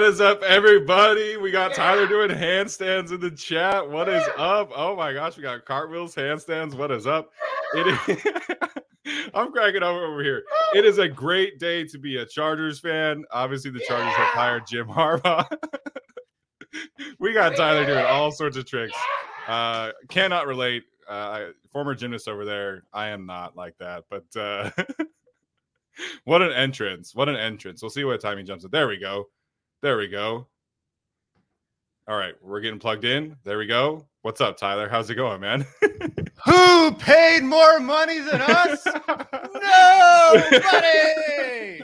What is up, everybody? We got Tyler doing handstands in the chat. What is up? Oh my gosh, we got cartwheels, handstands. What is up? It is. I'm cracking up over here. It is a great day to be a Chargers fan. Obviously, the Chargers have hired Jim Harbaugh. we got Tyler doing all sorts of tricks. Uh, cannot relate. Uh, former gymnast over there. I am not like that, but uh, what an entrance! What an entrance! We'll see what time he jumps in. There we go. There we go. All right, we're getting plugged in. There we go. What's up, Tyler? How's it going, man? Who paid more money than us? Nobody.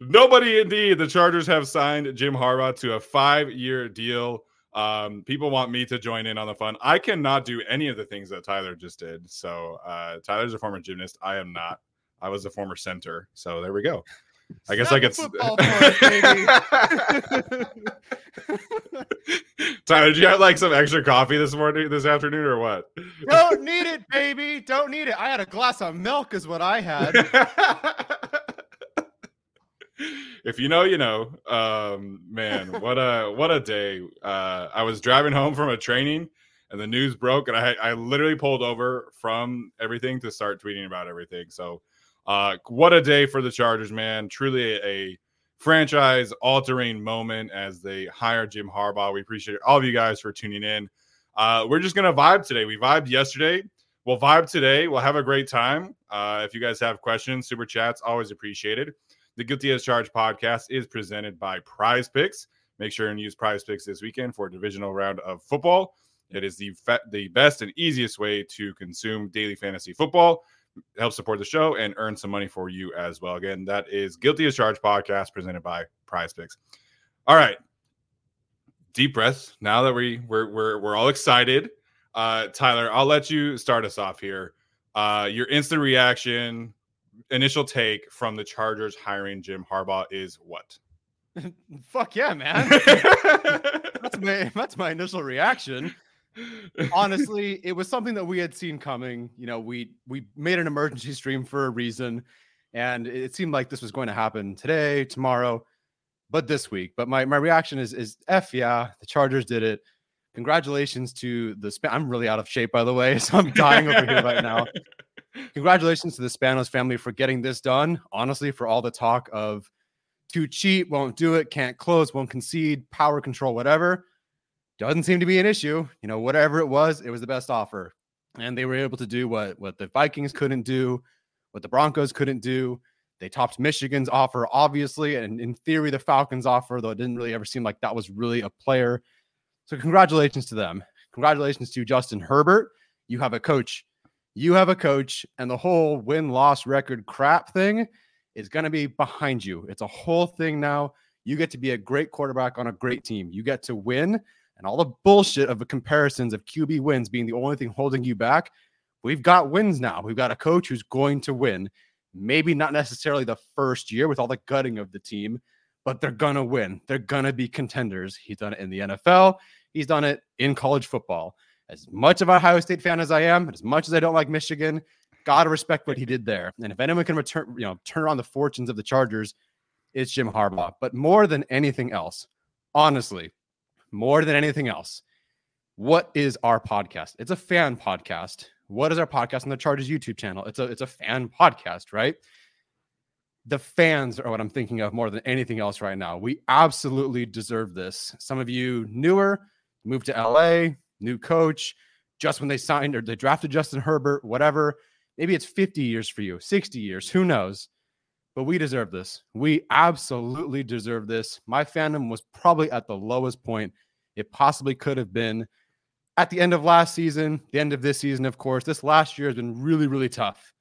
Nobody, indeed. The Chargers have signed Jim Harbaugh to a five-year deal. Um, people want me to join in on the fun. I cannot do any of the things that Tyler just did. So uh, Tyler's a former gymnast. I am not. I was a former center. So there we go. I guess I get. Tyler, did you have like some extra coffee this morning, this afternoon, or what? Don't need it, baby. Don't need it. I had a glass of milk, is what I had. if you know, you know. Um, man, what a what a day. Uh, I was driving home from a training and the news broke and I I literally pulled over from everything to start tweeting about everything. So uh, what a day for the Chargers, man. Truly a, franchise altering moment as they hire Jim Harbaugh. We appreciate all of you guys for tuning in. Uh, we're just gonna vibe today. We vibed yesterday. We'll vibe today. We'll have a great time. Uh, if you guys have questions, super chats, always appreciated. The Guilty as Charged podcast is presented by Prize Picks. Make sure and use Prize Picks this weekend for a divisional round of football. It is the fa- the best and easiest way to consume daily fantasy football. Help support the show and earn some money for you as well. Again, that is Guilty as Charged podcast presented by Prize Picks. All right, deep breath. Now that we we're we're, we're all excited, uh, Tyler, I'll let you start us off here. Uh, your instant reaction initial take from the Chargers hiring Jim Harbaugh is what? Fuck yeah, man. that's my that's my initial reaction. Honestly, it was something that we had seen coming. You know, we we made an emergency stream for a reason, and it seemed like this was going to happen today, tomorrow, but this week. But my my reaction is is f yeah, the Chargers did it. Congratulations to the span. I'm really out of shape, by the way, so I'm dying over here right now. Congratulations to the Spanos family for getting this done. Honestly, for all the talk of too cheap, won't do it, can't close, won't concede, power control, whatever, doesn't seem to be an issue. You know, whatever it was, it was the best offer. And they were able to do what what the Vikings couldn't do, what the Broncos couldn't do. They topped Michigan's offer, obviously, and in theory, the Falcons' offer, though it didn't really ever seem like that was really a player. So, congratulations to them. Congratulations to Justin Herbert. You have a coach you have a coach and the whole win loss record crap thing is going to be behind you. It's a whole thing now. You get to be a great quarterback on a great team. You get to win, and all the bullshit of the comparisons of QB wins being the only thing holding you back. We've got wins now. We've got a coach who's going to win. Maybe not necessarily the first year with all the gutting of the team, but they're going to win. They're going to be contenders. He's done it in the NFL, he's done it in college football. As much of a Ohio State fan as I am, as much as I don't like Michigan, gotta respect what he did there. And if anyone can return, you know, turn around the fortunes of the Chargers, it's Jim Harbaugh. But more than anything else, honestly, more than anything else, what is our podcast? It's a fan podcast. What is our podcast on the Chargers YouTube channel? It's a it's a fan podcast, right? The fans are what I'm thinking of more than anything else right now. We absolutely deserve this. Some of you newer, moved to LA, new coach, just when they signed or they drafted Justin Herbert, whatever. Maybe it's 50 years for you, 60 years, who knows? But we deserve this. We absolutely deserve this. My fandom was probably at the lowest point it possibly could have been at the end of last season, the end of this season, of course. This last year has been really, really tough.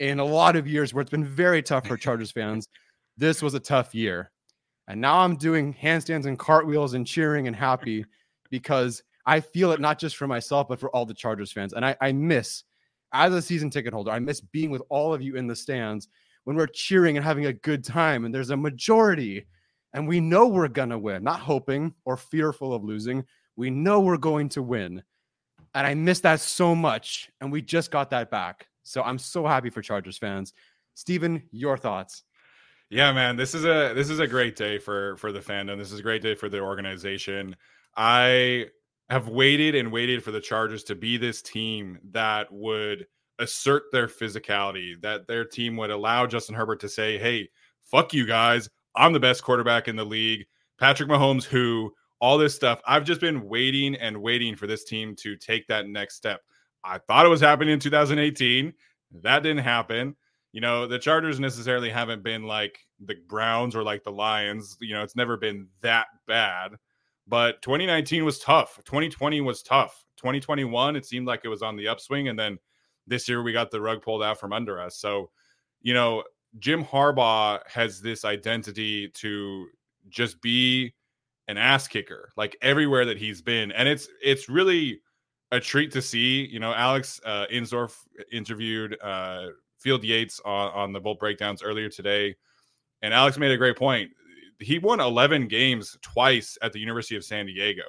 In a lot of years where it's been very tough for Chargers fans, this was a tough year. And now I'm doing handstands and cartwheels and cheering and happy because I feel it not just for myself, but for all the Chargers fans. And I, I miss as a season ticket holder, I miss being with all of you in the stands when we're cheering and having a good time and there's a majority and we know we're going to win, not hoping or fearful of losing. We know we're going to win. And I miss that so much. And we just got that back. So I'm so happy for Chargers fans. Steven, your thoughts. Yeah, man, this is a this is a great day for for the fandom. This is a great day for the organization. I have waited and waited for the Chargers to be this team that would assert their physicality, that their team would allow Justin Herbert to say, hey, fuck you guys. I'm the best quarterback in the league. Patrick Mahomes, who, all this stuff. I've just been waiting and waiting for this team to take that next step. I thought it was happening in 2018. That didn't happen. You know, the Chargers necessarily haven't been like the Browns or like the Lions. You know, it's never been that bad. But 2019 was tough. 2020 was tough. 2021, it seemed like it was on the upswing. And then this year we got the rug pulled out from under us. So, you know, Jim Harbaugh has this identity to just be an ass kicker, like everywhere that he's been. And it's it's really a treat to see. You know, Alex uh, Insdorf interviewed uh, Field Yates on, on the Bolt Breakdowns earlier today. And Alex made a great point he won 11 games twice at the University of San Diego.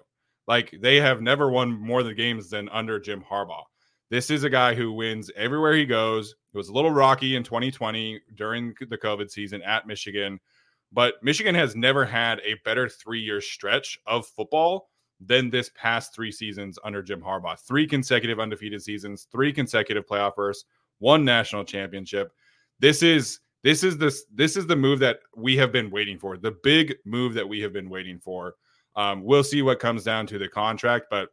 Like they have never won more than games than under Jim Harbaugh. This is a guy who wins everywhere he goes. It was a little rocky in 2020 during the COVID season at Michigan, but Michigan has never had a better three year stretch of football than this past three seasons under Jim Harbaugh. Three consecutive undefeated seasons, three consecutive playoff berths, one national championship. This is this is this this is the move that we have been waiting for. The big move that we have been waiting for. Um, we'll see what comes down to the contract, but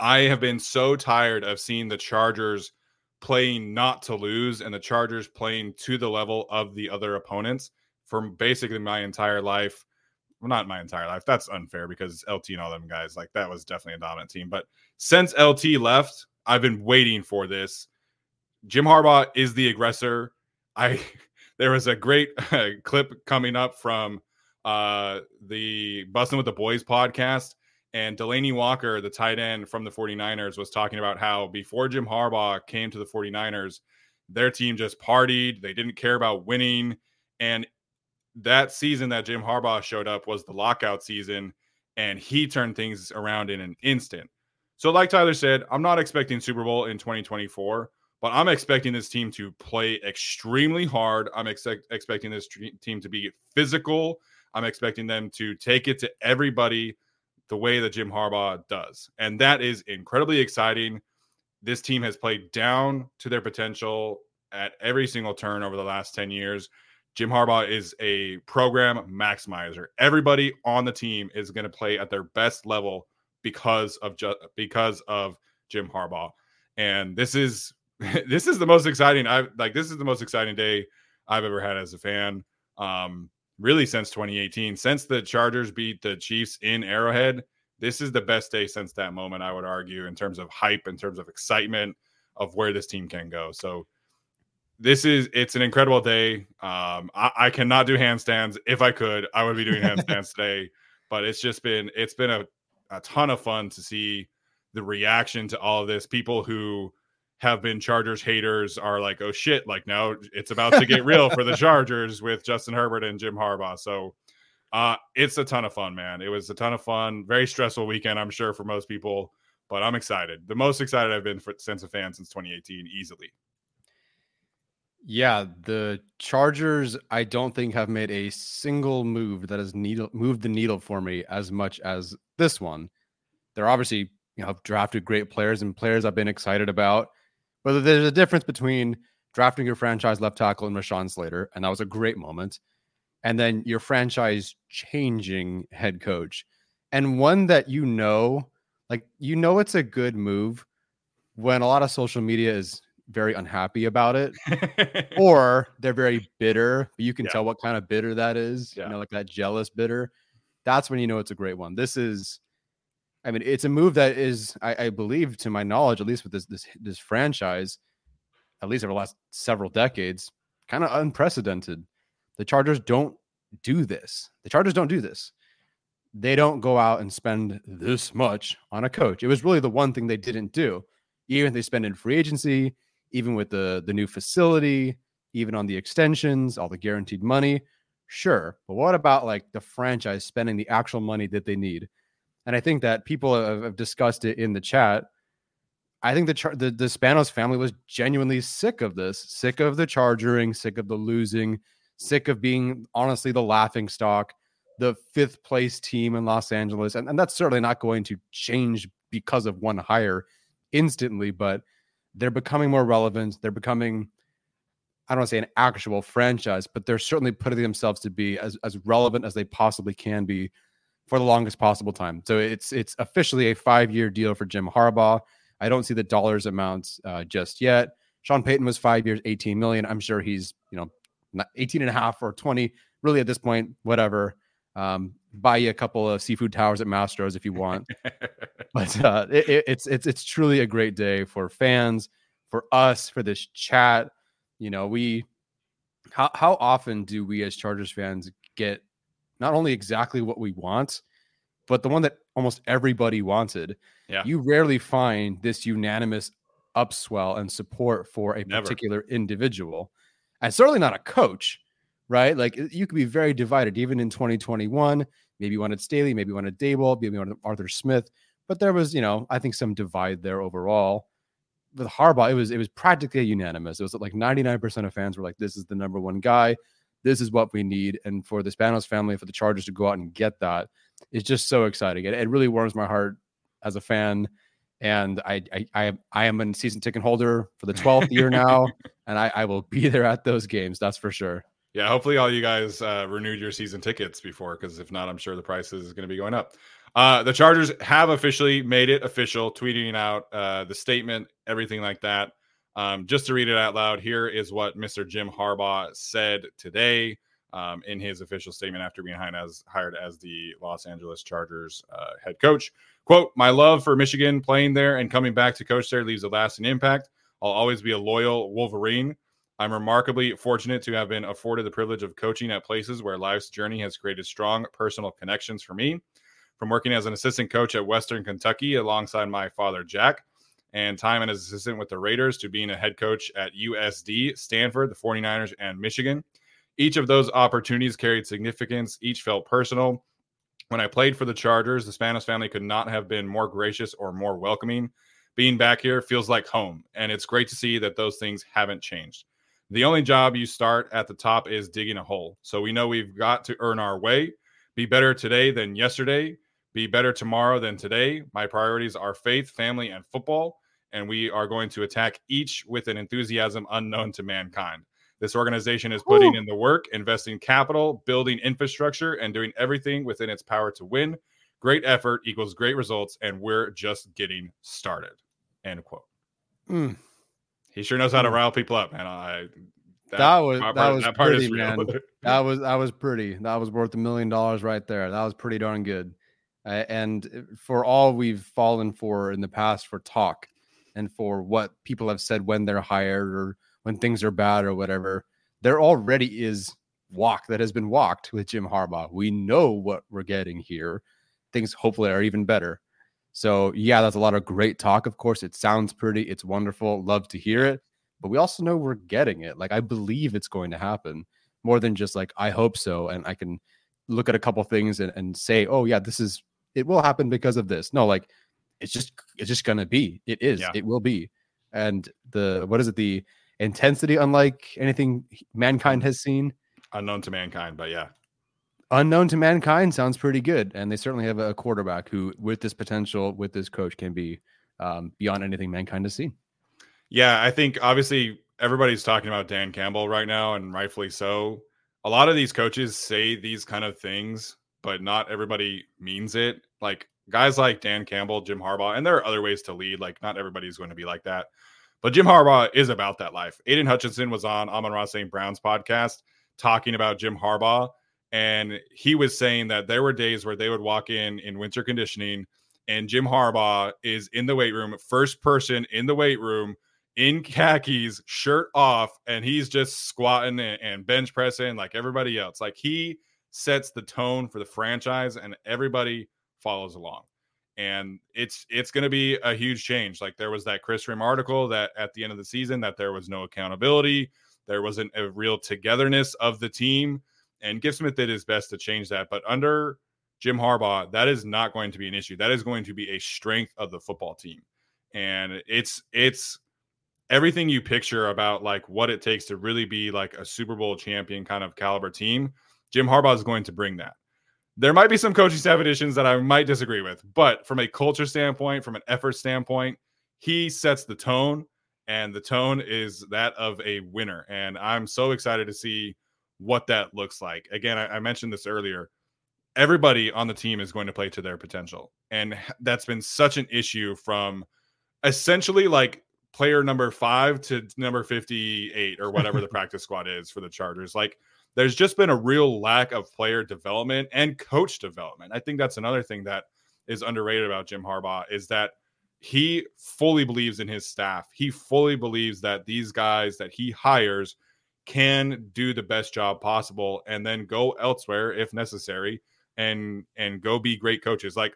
I have been so tired of seeing the Chargers playing not to lose and the Chargers playing to the level of the other opponents for basically my entire life. Well, not my entire life. That's unfair because LT and all them guys, like that was definitely a dominant team. But since LT left, I've been waiting for this. Jim Harbaugh is the aggressor. I there was a great clip coming up from uh, the Busting with the Boys podcast. And Delanie Walker, the tight end from the 49ers, was talking about how before Jim Harbaugh came to the 49ers, their team just partied. They didn't care about winning. And that season that Jim Harbaugh showed up was the lockout season, and he turned things around in an instant. So, like Tyler said, I'm not expecting Super Bowl in 2024, but I'm expecting this team to play extremely hard. I'm ex- expecting this t- team to be physical. I'm expecting them to take it to everybody the way that Jim Harbaugh does. And that is incredibly exciting. This team has played down to their potential at every single turn over the last 10 years. Jim Harbaugh is a program maximizer. Everybody on the team is going to play at their best level because of ju- because of Jim Harbaugh. And this is this is the most exciting I've like this is the most exciting day I've ever had as a fan. Um, really since 2018, since the Chargers beat the Chiefs in Arrowhead, this is the best day since that moment, I would argue, in terms of hype, in terms of excitement of where this team can go. So this is it's an incredible day. Um, I, I cannot do handstands. If I could, I would be doing handstands today. But it's just been it's been a, a ton of fun to see the reaction to all of this. People who have been Chargers haters are like, oh shit, like now it's about to get real for the Chargers with Justin Herbert and Jim Harbaugh. So uh, it's a ton of fun, man. It was a ton of fun. Very stressful weekend, I'm sure, for most people, but I'm excited. The most excited I've been for, since a fan since 2018, easily. Yeah, the Chargers, I don't think have made a single move that has needle moved the needle for me as much as this one. They're obviously, you know, have drafted great players and players I've been excited about. But there's a difference between drafting your franchise left tackle and Rashawn Slater, and that was a great moment, and then your franchise changing head coach, and one that you know, like you know, it's a good move when a lot of social media is very unhappy about it, or they're very bitter. But you can yeah. tell what kind of bitter that is. Yeah. You know, like that jealous bitter. That's when you know it's a great one. This is, I mean, it's a move that is, I, I believe, to my knowledge, at least with this this this franchise, at least over the last several decades, kind of unprecedented. The Chargers don't do this. The Chargers don't do this. They don't go out and spend this much on a coach. It was really the one thing they didn't do. Even if they spend in free agency, even with the the new facility, even on the extensions, all the guaranteed money. Sure, but what about like the franchise spending the actual money that they need? And I think that people have, have discussed it in the chat. I think the, char- the the Spanos family was genuinely sick of this, sick of the chargering, sick of the losing, sick of being honestly the laughing stock, the fifth place team in Los Angeles, and, and that's certainly not going to change because of one hire instantly, but they're becoming more relevant. They're becoming, I don't want to say an actual franchise, but they're certainly putting themselves to be as, as relevant as they possibly can be for the longest possible time. So it's it's officially a five year deal for Jim Harbaugh. I don't see the dollars amounts uh, just yet. Sean Payton was five years, 18 million. I'm sure he's, you know, 18 and a half or 20, really at this point, whatever. Um, buy you a couple of seafood towers at Mastro's if you want. but uh, it, it's it's it's truly a great day for fans, for us, for this chat. You know, we how how often do we as Chargers fans get not only exactly what we want, but the one that almost everybody wanted. Yeah. You rarely find this unanimous upswell and support for a Never. particular individual. And certainly not a coach right? Like you could be very divided, even in 2021. Maybe you wanted Staley, maybe you wanted Daboll, maybe you wanted Arthur Smith, but there was, you know, I think some divide there overall. With Harbaugh, it was it was practically unanimous. It was like 99% of fans were like, "This is the number one guy. This is what we need." And for the Spanos family, for the Chargers to go out and get that, is just so exciting. It, it really warms my heart as a fan and I, I I I am a season ticket holder for the 12th year now, and I, I will be there at those games. That's for sure. Yeah, hopefully all you guys uh, renewed your season tickets before, because if not, I'm sure the price is going to be going up. Uh, the Chargers have officially made it official, tweeting out uh, the statement, everything like that. Um, just to read it out loud, here is what Mr. Jim Harbaugh said today um, in his official statement after being hired as, hired as the Los Angeles Chargers uh, head coach. Quote, My love for Michigan, playing there and coming back to coach there leaves a lasting impact. I'll always be a loyal Wolverine. I'm remarkably fortunate to have been afforded the privilege of coaching at places where life's journey has created strong personal connections for me. From working as an assistant coach at Western Kentucky alongside my father, Jack, and time and as assistant with the Raiders to being a head coach at USD, Stanford, the 49ers, and Michigan. Each of those opportunities carried significance, each felt personal. When I played for the Chargers, the Spanos family could not have been more gracious or more welcoming. Being back here feels like home, and it's great to see that those things haven't changed. The only job you start at the top is digging a hole. So we know we've got to earn our way, be better today than yesterday, be better tomorrow than today. My priorities are faith, family, and football. And we are going to attack each with an enthusiasm unknown to mankind. This organization is putting Ooh. in the work, investing capital, building infrastructure, and doing everything within its power to win. Great effort equals great results, and we're just getting started. End quote. Mm. He sure knows how to hmm. rile people up, man. I that, that was that was that pretty, man. that was that was pretty. That was worth a million dollars right there. That was pretty darn good. Uh, and for all we've fallen for in the past for talk and for what people have said when they're hired or when things are bad or whatever, there already is walk that has been walked with Jim Harbaugh. We know what we're getting here. Things hopefully are even better. So, yeah, that's a lot of great talk. Of course, it sounds pretty. It's wonderful. Love to hear it. But we also know we're getting it. Like, I believe it's going to happen more than just like, I hope so. And I can look at a couple things and, and say, oh, yeah, this is, it will happen because of this. No, like, it's just, it's just to be. It is. Yeah. It will be. And the, what is it? The intensity, unlike anything mankind has seen. Unknown to mankind, but yeah unknown to mankind sounds pretty good and they certainly have a quarterback who with this potential with this coach can be um, beyond anything mankind has seen yeah i think obviously everybody's talking about dan campbell right now and rightfully so a lot of these coaches say these kind of things but not everybody means it like guys like dan campbell jim harbaugh and there are other ways to lead like not everybody's going to be like that but jim harbaugh is about that life Aidan hutchinson was on amon-ra st brown's podcast talking about jim harbaugh and he was saying that there were days where they would walk in in winter conditioning and Jim Harbaugh is in the weight room, first person in the weight room in khakis, shirt off, and he's just squatting and, bench pressing like everybody else. Like he sets the tone for the franchise and everybody follows along. And it's it's going to be a huge change. Like there was that Kris Rhim article that at the end of the season that there was no accountability, there wasn't a real togetherness of the team and Giff Smith did his best to change that. But under Jim Harbaugh, that is not going to be an issue. That is going to be a strength of the football team. And it's it's everything you picture about like what it takes to really be like a Super Bowl champion kind of caliber team. Jim Harbaugh is going to bring that. There might be some coaching staff additions that I might disagree with, but from a culture standpoint, from an effort standpoint, he sets the tone, and the tone is that of a winner. And I'm so excited to see what that looks like. Again, I, I mentioned this earlier. Everybody on the team is going to play to their potential. And that's been such an issue from essentially like player number five to number 58 or whatever the practice squad is for the Chargers. Like there's just been a real lack of player development and coach development. I think that's another thing that is underrated about Jim Harbaugh is that he fully believes in his staff. He fully believes that these guys that he hires can do the best job possible and then go elsewhere if necessary and and go be great coaches like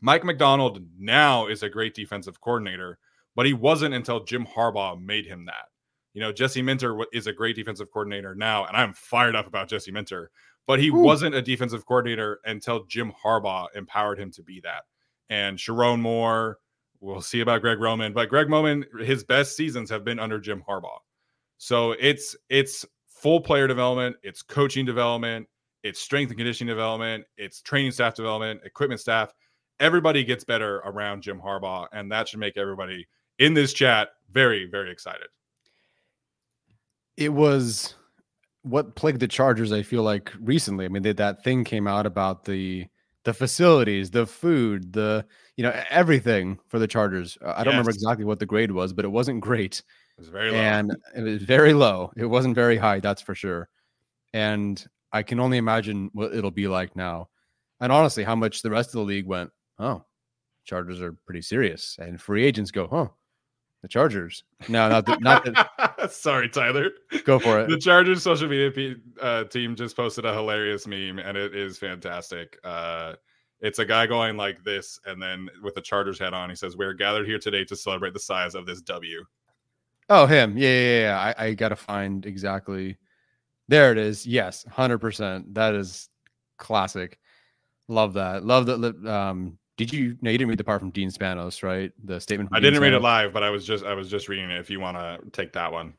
Mike Macdonald now is a great defensive coordinator but he wasn't until Jim Harbaugh made him that you know Jesse Minter is a great defensive coordinator now and I'm fired up about Jesse Minter but he Ooh. wasn't a defensive coordinator until Jim Harbaugh empowered him to be that and Sherrone Moore we'll see about Greg Roman but Greg Roman his best seasons have been under Jim Harbaugh so it's it's full player development, it's coaching development, it's strength and conditioning development, it's training staff development, equipment staff. Everybody gets better around Jim Harbaugh, and that should make everybody in this chat very, very excited. It was what plagued the Chargers. I feel like recently. I mean, they, that thing came out about the the facilities, the food, the you know everything for the Chargers. Uh, I don't yes. remember exactly what the grade was, but it wasn't great. It was very low. And it was very low. It wasn't very high, that's for sure. And I can only imagine what it'll be like now. And honestly, how much the rest of the league went, oh, Chargers are pretty serious. And free agents go, huh, the Chargers. No, not the, not the, Sorry, Tyler. Go for it. The Chargers social media uh, team just posted a hilarious meme, and it is fantastic. Uh, it's a guy going like this, and then with the Chargers hat on, he says, "We're gathered here today to celebrate the size of this W." Oh, him. Yeah, yeah, yeah. I, I got to find exactly. There it is. Yes, 100%. That is classic. Love that. Love that. Um, did you? No, you didn't read the part from Dean Spanos, right? The statement. I didn't read it live, but I was just I was just reading it. If you want to take that one.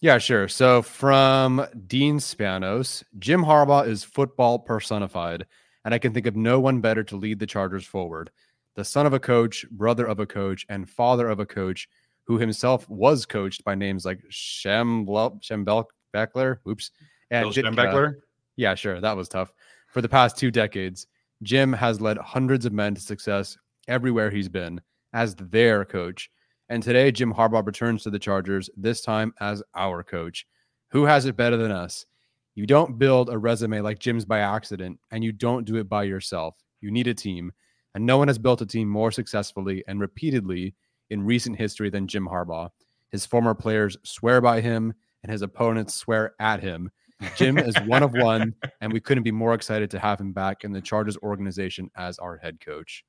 Yeah, sure. So from Dean Spanos, Jim Harbaugh is football personified, and I can think of no one better to lead the Chargers forward. The son of a coach, brother of a coach, and father of a coach who himself was coached by names like Shem Schembechler, oops, and Schembechler. Yeah, sure, that was tough. For the past two decades, Jim has led hundreds of men to success everywhere he's been as their coach. And today, Jim Harbaugh returns to the Chargers, this time as our coach. Who has it better than us? You don't build a resume like Jim's by accident, and you don't do it by yourself. You need a team. And no one has built a team more successfully and repeatedly in recent history than Jim Harbaugh. His former players swear by him, and his opponents swear at him. Jim is one of one, and we couldn't be more excited to have him back in the Chargers organization as our head coach.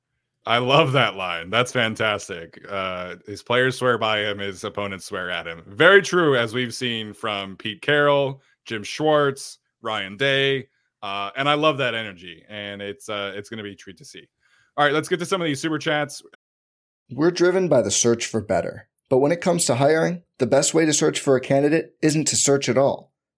I love that line. That's fantastic. Uh, his players swear by him, his opponents swear at him. Very true, as we've seen from Pete Carroll, Jim Schwartz, Ryan Day, uh, and I love that energy. And it's uh, it's going to be a treat to see. All right, let's get to some of these super chats. We're driven by the search for better, but when it comes to hiring, the best way to search for a candidate isn't to search at all.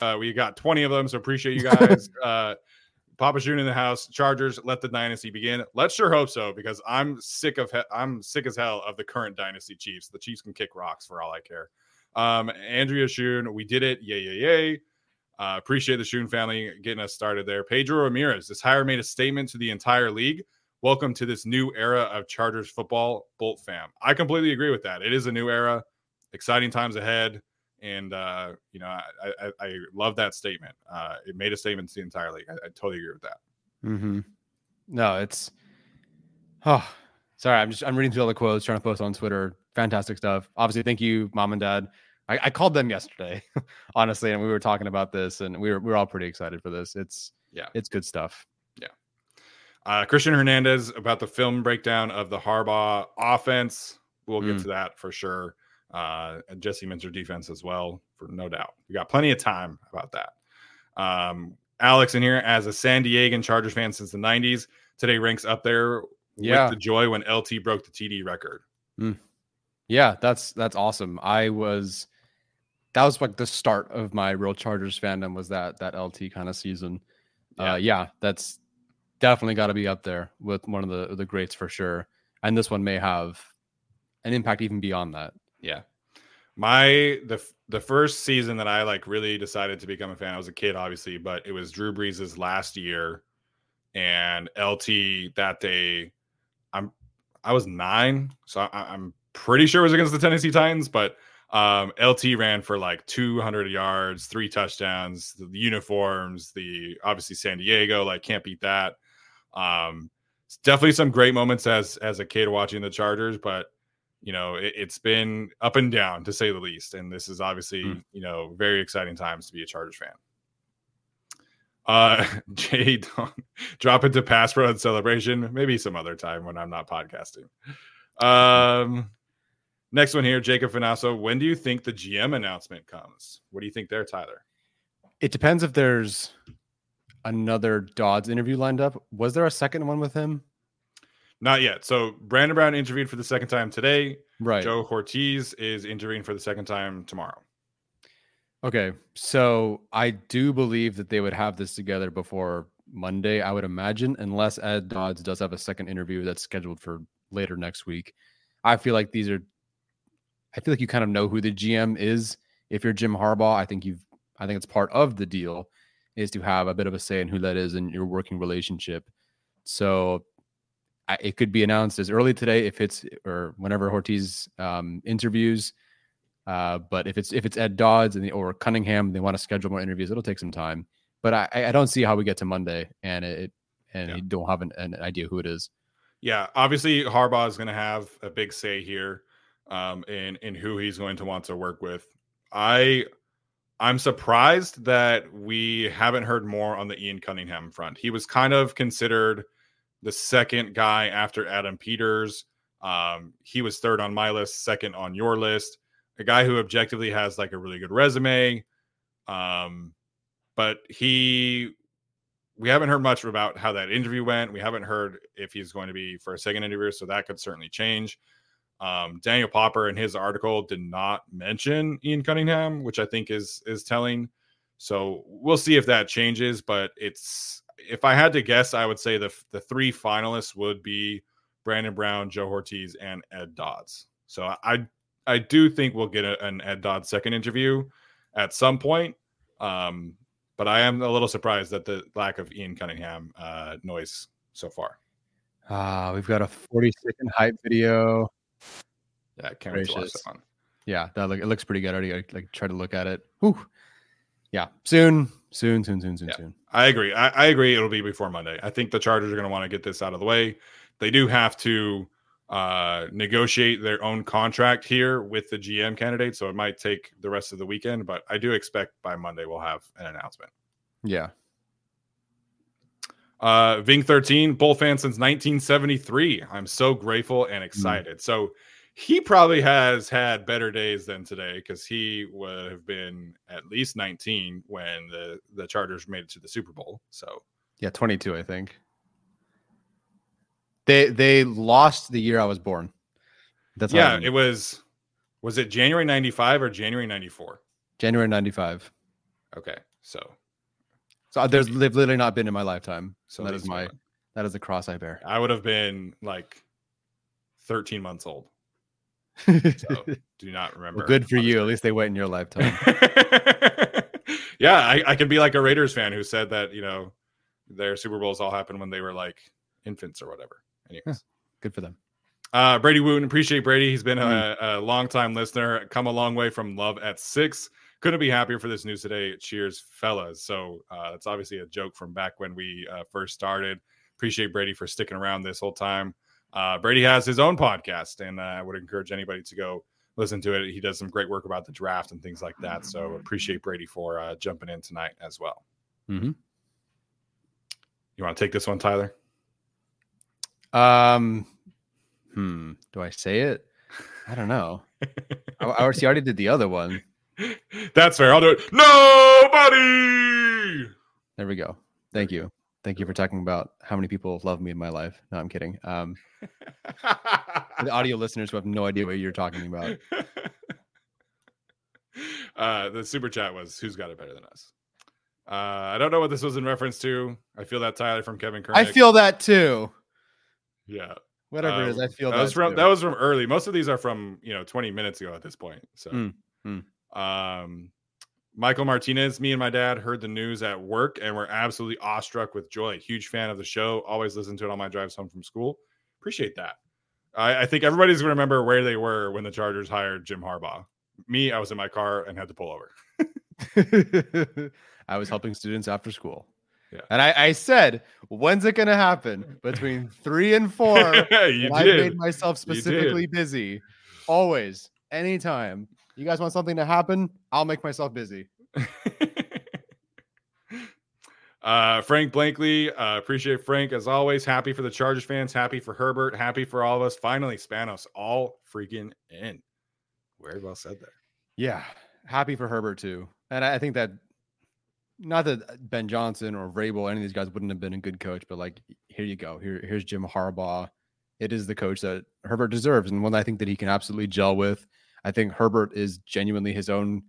Uh, we got 20 of them, so appreciate you guys. uh, Papa June in the house. Chargers, let the dynasty begin. Let's sure hope so, because I'm sick of he- I'm sick as hell of the current dynasty Chiefs. The Chiefs can kick rocks for all I care. Um, Andrea Shun, we did it. Yay, yay, yay. Uh, appreciate the Shun family getting us started there. Pedro Ramirez, this hire made a statement to the entire league. Welcome to this new era of Chargers football, Bolt fam. I completely agree with that. It is a new era, exciting times ahead and uh, you know I, I, I love that statement. Uh, it made a statement to the entire league. I, I totally agree with that. Mm-hmm. No, it's oh, sorry. I'm just I'm reading through all the quotes, trying to post on Twitter. Fantastic stuff. Obviously, thank you, mom and dad. I, I called them yesterday, honestly, and we were talking about this, and we were we are all pretty excited for this. It's yeah, it's good stuff. Yeah. Uh, Christian Hernandez about the film breakdown of the Harbaugh offense. We'll get Mm. to that for sure. Uh, Jesse Minter defense as well, for no doubt. We got plenty of time about that. Um, Alex in here as a San Diegan Chargers fan since the 90s. Today ranks up there Yeah. with the joy when LT broke the TD record. Yeah, that's that's awesome. I was that was like the start of my real Chargers fandom was that that LT kind of season. Yeah, uh, yeah that's definitely got to be up there with one of the the greats for sure. And this one may have an impact even beyond that. Yeah. My the the first season that I like really decided to become a fan, I was a kid, obviously, but it was Drew Brees' last year, and LT that day. I'm I was nine, so I, I'm pretty sure it was against the Tennessee Titans, but um, LT ran for like 200 yards, three touchdowns, the uniforms, the obviously San Diego, like can't beat that. Um, it's definitely some great moments as as a kid watching the Chargers, but you know it, has been up and down to say the least and this is obviously mm. you know very exciting times to be a chargers fan. Uh jay drop into pass pro and celebration maybe some other time when i'm not podcasting. Um next one here jacob finasso when do you think the gm announcement comes? What do you think there tyler? It depends if there's another dodds interview lined up. Was there a second one with him not yet. So Brandon Brown interviewed for the second time today. Right. Joe Hortiz is interviewing for the second time tomorrow. Okay. So I do believe that they would have this together before Monday, I would imagine, unless Ed Dodds does have a second interview that's scheduled for later next week. I feel like these are I feel like you kind of know who the GM is. If you're Jim Harbaugh, I think you've I think it's part of the deal is to have a bit of a say in who that is in your working relationship. So it could be announced as early today if it's or whenever Hortiz um, interviews. Uh, but if it's if it's Ed Dodds and the, or Cunningham, they want to schedule more interviews. It'll take some time. but I, I don't see how we get to Monday and it and Yeah. you don't have an, an idea who it is. Yeah, obviously Harbaugh is going to have a big say here um, in in who he's going to want to work with. I I'm surprised that we haven't heard more on the Ian Cunningham front. He was kind of considered the second guy after Adam Peters. Um, he was third on my list, second on your list. A guy who objectively has like a really good resume. Um, but he we haven't heard much about how that interview went. We haven't heard if he's going to be for a second interview, so that could certainly change. Um, Daniel Popper in his article did not mention Ian Cunningham, which I think is is telling. So we'll see if that changes. But it's if I had to guess, I would say the the three finalists would be Brandon Brown, Joe Hortiz, and Ed Dodds. So I I do think we'll get a, an Ed Dodds second interview at some point. Um, but I am a little surprised at the lack of Ian Cunningham uh, noise so far. Ah, we've got a 40 second hype video. Yeah, I can't wait to watch Gracious. that one. Yeah, that look, it looks pretty good. I already like, like try to look at it. Whew. Yeah, soon, soon, soon, soon, soon, Yeah. soon. I agree. I, I agree. It'll be before Monday. I think the Chargers are going to want to get this out of the way. They do have to uh, negotiate their own contract here with the GM candidate, so it might take the rest of the weekend. But I do expect by Monday we'll have an announcement. Yeah. Uh, Ving 13, Bull fan since 1973. I'm so grateful and excited. So he probably has had better days than today because he would have been at least 19 when the, the Chargers made it to the Super Bowl. So Yeah, 22, I think. They they lost the year I was born. That's all I yeah, it was was it January 95 or January 94? January 95. Okay. So So uh, there's they've literally not been in my lifetime. so that is my that is the cross I bear. I would have been like 13 months old. So do not remember. well, good for you. At least they went in your lifetime. yeah, I, I could be like a Raiders fan who said that, you know, their Super Bowls all happened when they were like infants or whatever. Anyways. good for them. Uh, Brady Wooten, appreciate Brady. He's been Mm. a, a long time listener, come a long way from love at six. Couldn't be happier for this news today. Cheers, fellas. So uh, it's obviously a joke from back when we uh, first started. Appreciate Brady for sticking around this whole time. Uh, Brady has his own podcast, and uh, I would encourage anybody to go listen to it. He does some great work about the draft and things like that. So appreciate Brady for uh, jumping in tonight as well. Mm-hmm. You want to take this one, Tyler? Um, hmm. Do I say it? I don't know. I, I already I already did the other one. That's fair. I'll do it. Nobody. There we go. Thank you. Thank you for talking about how many people love me in my life. No, I'm kidding. Um, the audio listeners who have no idea what you're talking about. uh, the super chat was who's got it better than us. Uh, I don't know what this was in reference to. I feel that Tyler from Kevin Kernick. I feel that too. yeah. Whatever it is, Uh, I feel that that, was from too. that was from early. Most of these are from you know 20 minutes ago at this point. So, Mm, mm. um, Michael Martinez, me and my dad heard the news at work and we're absolutely awestruck with joy. Huge fan of the show. Always listen to it on my drives home from school. Appreciate that. I, I think everybody's gonna remember where they were when the Chargers hired Jim Harbaugh. Me, I was in my car and had to pull over. I was helping students after school. Yeah. And I, I said, when's it going to happen? Between three and four. I made myself specifically busy. Always, anytime. You guys want something to happen? I'll make myself busy. uh, Frank Blankley, uh, appreciate Frank as always. Happy for the Chargers fans, happy for Herbert, happy for all of us. Finally, Spanos all freaking in. Very well said there. Yeah. Happy for Herbert too. And I I think that not that Ben Johnson or Vrabel, any of these guys wouldn't have been a good coach, but like here you go. Here, here's Jim Harbaugh. It is the coach that Herbert deserves, and one I think that he can absolutely gel with. I think Herbert is genuinely his own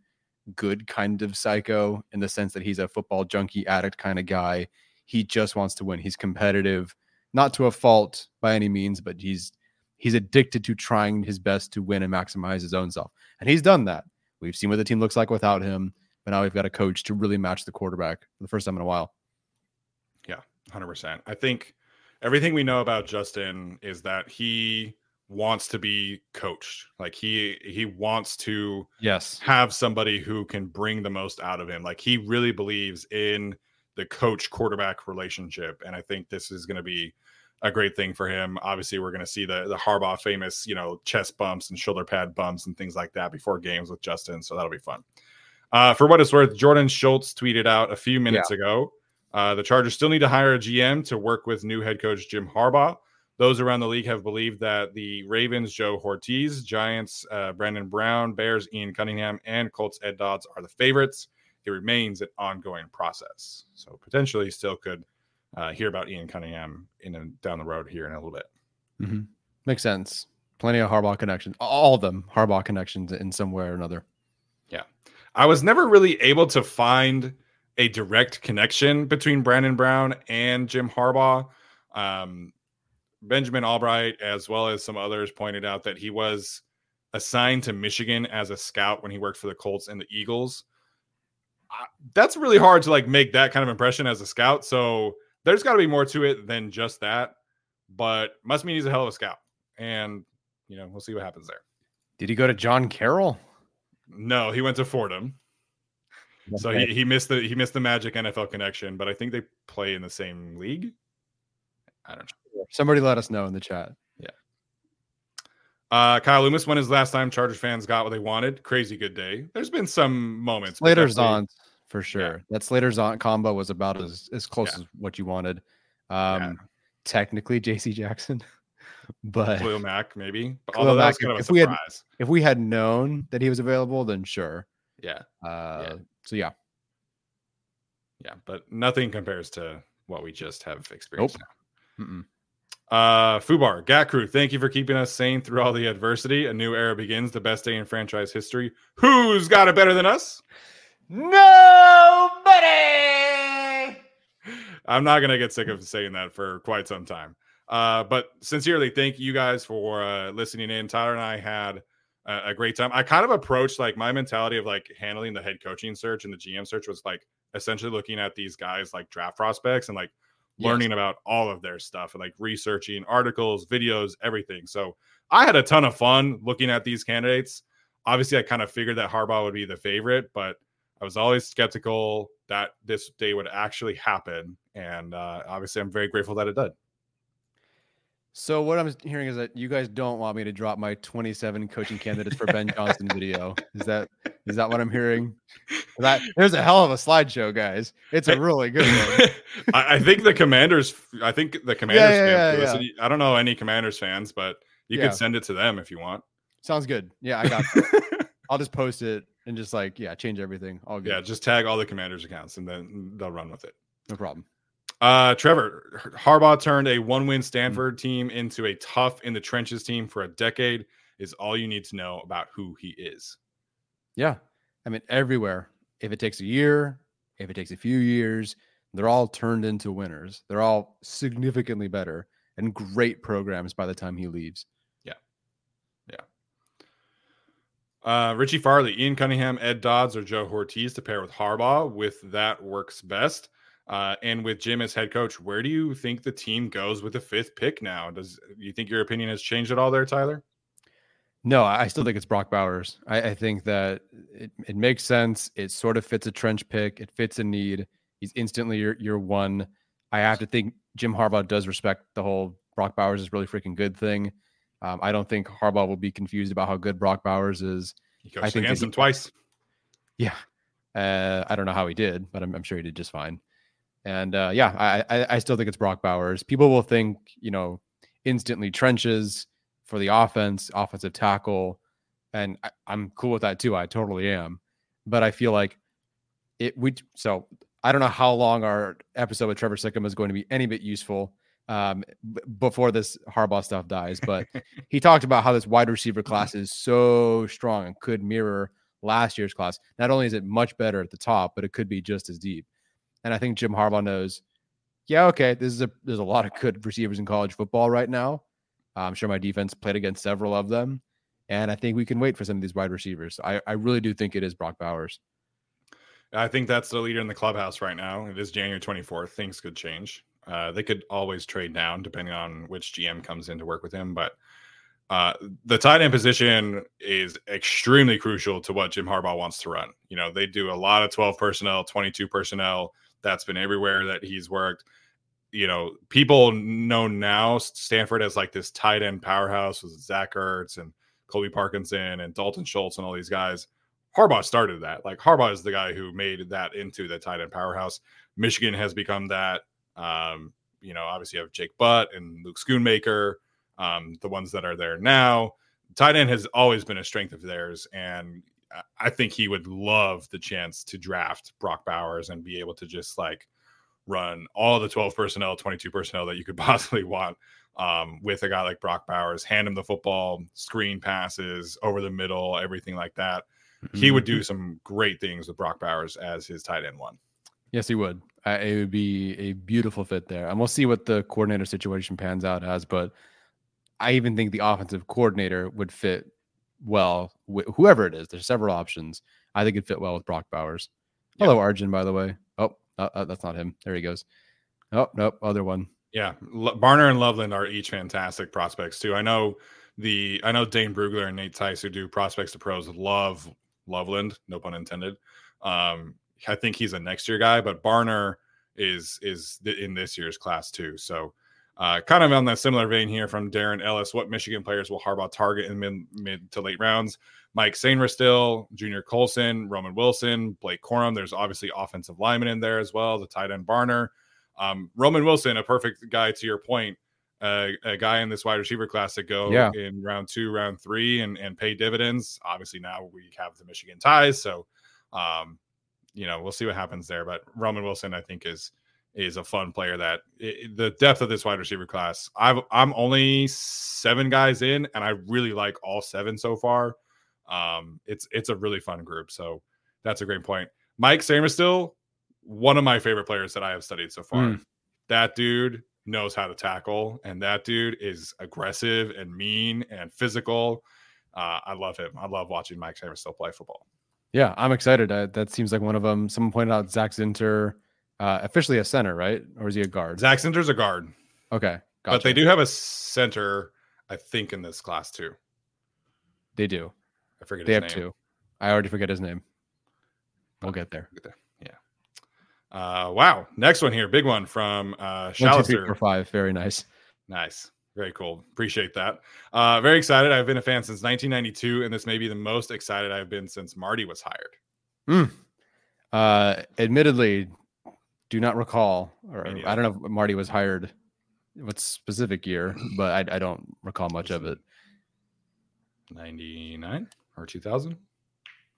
good kind of psycho in the sense that he's a football junkie addict kind of guy. He just wants to win. He's competitive, not to a fault by any means, but he's he's addicted to trying his best to win and maximize his own self. And he's done that. We've seen what the team looks like without him, but now we've got a coach to really match the quarterback for the first time in a while. Yeah, 100%. I think everything we know about Justin is that he wants to be coached. Like he he wants to Yes. have somebody who can bring the most out of him. Like he really believes in the coach quarterback relationship, and I think this is going to be a great thing for him. Obviously, we're going to see the the Harbaugh famous, you know, chest bumps and shoulder pad bumps and things like that before games with Justin. So that'll be fun. Uh, for what it's worth, Jordan Schultz tweeted out a few minutes yeah. ago. Uh, the Chargers still need to hire a GM to work with new head coach Jim Harbaugh. Those around the league have believed that the Ravens, Joe Hortiz, Giants, uh, Brandon Brown, Bears, Ian Cunningham, and Colts, Ed Dodds are the favorites. It remains an ongoing process. So potentially still could uh, hear about Ian Cunningham in and down the road here in a little bit. Mm-hmm. Makes sense. Plenty of Harbaugh connections. All of them Harbaugh connections in some way or another. Yeah. I was never really able to find a direct connection between Brandon Brown and Jim Harbaugh. Um, Benjamin Albright, as well as some others, pointed out that he was assigned to Michigan as a scout when he worked for the Colts and the Eagles. Uh, that's really hard to like make that kind of impression as a scout. So there's got to be more to it than just that. But must mean he's a hell of a scout, and you know we'll see what happens there. Did he go to John Carroll? No, he went to Fordham. Okay. So he, he missed the he missed the magic NFL connection, but I think they play in the same league. I don't know. Somebody let us know in the chat. Yeah. Uh, Kyle Loomis, when is the last time Chargers fans got what they wanted? Crazy good day. There's been some moments. Slater's on for sure. Yeah. That Slater's on combo was about as as close yeah. as what you wanted. Um, yeah. technically JC Jackson, but Khalil Mack maybe. But although that's kind of if we had if we had known that he was available, then sure. Yeah. Uh, yeah. So yeah. Yeah, but nothing compares to what we just have experienced nope. Now. Uh, Fubar, Gat Crew, thank you for keeping us sane through all the adversity. A new era begins, the best day in franchise history. Who's got it better than us? Nobody. I'm not gonna get sick of saying that for quite some time. Uh, but sincerely, thank you guys for uh, listening in. Tyler and I had a, a great time. I kind of approached like my mentality of like handling the head coaching search and the GM search was like essentially looking at these guys like draft prospects and like learning yes. about all of their stuff like researching articles, videos, everything. So I had a ton of fun looking at these candidates. Obviously, I kind of figured that Harbaugh would be the favorite, but I was always skeptical that this day would actually happen. And uh, obviously, I'm very grateful that it did. So what I'm hearing is that you guys don't want me to drop my 27 coaching candidates for Ben Johnson video. Is that is that what I'm hearing? That there's a hell of a slideshow, guys. It's a really good one. I, I, think the Commanders. I think the Commanders. Yeah, yeah, yeah. I don't know any Commanders fans, but you could send it to them if you want. Sounds good. Yeah, I got. I'll just post it and just like yeah, change everything. All good. Yeah, just tag all the Commanders accounts and then they'll run with it. No problem. Uh, Trevor Harbaugh turned a one-win Stanford team into a tough in the trenches team for a decade. Is all you need to know about who he is. Yeah, I mean everywhere. If it takes a year, if it takes a few years, they're all turned into winners. They're all significantly better and great programs by the time he leaves. Yeah, yeah. Uh, Richie Farley, Ian Cunningham, Ed Dodds, or Joe Hortiz to pair with Harbaugh. With that works best. Uh, and with Jim as head coach, where do you think the team goes with the fifth pick now? Does you think your opinion has changed at all there, Tyler? No, I still think it's Brock Bowers. I, I think that it, it makes sense. It sort of fits a trench pick. It fits a need. He's instantly your your one. I have to think Jim Harbaugh does respect the whole Brock Bowers is really freaking good thing. Um, I don't think Harbaugh will be confused about how good Brock Bowers is. He I think against him twice. Yeah, uh, I don't know how he did, but I'm, I'm sure he did just fine. And uh, yeah, I, I, I still think it's Brock Bowers. People will think you know instantly trenches for the offense, offensive tackle, and I, I'm cool with that too. I totally am. But I feel like it we so I don't know how long our episode with Trevor Sikkema is going to be any bit useful um, b- before this Harbaugh stuff dies. But he talked about how this wide receiver class is so strong and could mirror last year's class. Not only is it much better at the top, but it could be just as deep. And I think Jim Harbaugh knows, yeah, okay, this is a there's a lot of good receivers in college football right now. I'm sure my defense played against several of them. And I think we can wait for some of these wide receivers. I, I really do think it is Brock Bowers. I think that's the leader in the clubhouse right now. It is January 24th. Things could change. Uh, they could always trade down depending on which GM comes in to work with him. But uh, the tight end position is extremely crucial to what Jim Harbaugh wants to run. You know, they do a lot of 12 personnel, 22 personnel. That's been everywhere that he's worked. You know, people know now Stanford as like this tight end powerhouse with Zach Ertz and Colby Parkinson and Dalton Schultz and all these guys. Harbaugh started that. Like Harbaugh is the guy who made that into the tight end powerhouse. Michigan has become that. Um, you know, obviously you have Jake Butt and Luke Schoonmaker, um, the ones that are there now. Tight end has always been a strength of theirs, and I think he would love the chance to draft Brock Bowers and be able to just like run all the 12 personnel, 22 personnel that you could possibly want um, with a guy like Brock Bowers, hand him the football, screen passes over the middle, everything like that. Mm-hmm. He would do mm-hmm. some great things with Brock Bowers as his tight end one. Yes, he would. Uh, it would be a beautiful fit there. And we'll see what the coordinator situation pans out as. But I even think the offensive coordinator would fit well with whoever it is. There's several options. I think it'd fit well with Brock Bowers. Hello, Arjun, by the way. Oh, uh, uh, that's not him. There he goes. Oh, nope. Other one. Yeah. L- Barner and Loveland are each fantastic prospects, too. I know the, I know Dane Brugler and Nate Tice, who do prospects to pros, love Loveland, no pun intended. Um, I think he's a next year guy, but Barner is is in this year's class too. So uh, kind of on that similar vein here from Darren Ellis. What Michigan players will Harbaugh target in mid, mid to late rounds? Mike Sainristil, Junior Colson, Roman Wilson, Blake Corum. There's obviously offensive linemen in there as well. The tight end Barner, um, Roman Wilson, a perfect guy to your point. Uh, a guy in this wide receiver class that go yeah. in round two, round three, and and pay dividends. Obviously, now we have the Michigan ties, so um, you know, we'll see what happens there. But Roman Wilson, I think, is is a fun player. That it, the depth of this wide receiver class, I've I'm only seven guys in, and I really like all seven so far. Um, it's it's a really fun group. So that's a great point. Mike still one of my favorite players that I have studied so far. Mm. That dude knows how to tackle, and that dude is aggressive and mean and physical. Uh, I love him. I love watching Mike still play football. Yeah, I'm excited. Uh, that seems like one of them. Someone pointed out Zach Zinter, uh, officially a center, right? Or is he a guard? Zach Zinter's a guard. Okay, gotcha. but they do have a center, I think, in this class too. They do. I forget. They have name. two. I already forget his name. We'll get there. Get there. Yeah. Uh, wow. Next one here, big one from uh, One, two, three, four, five. Very nice. Nice. Very cool. Appreciate that. Uh, very excited. I've been a fan since 1992, and this may be the most excited I've been since Marty was hired. Mm. Uh, admittedly, do not recall, or I don't know if Marty was hired what specific year, but I, I don't recall much of it. 99 or 2000?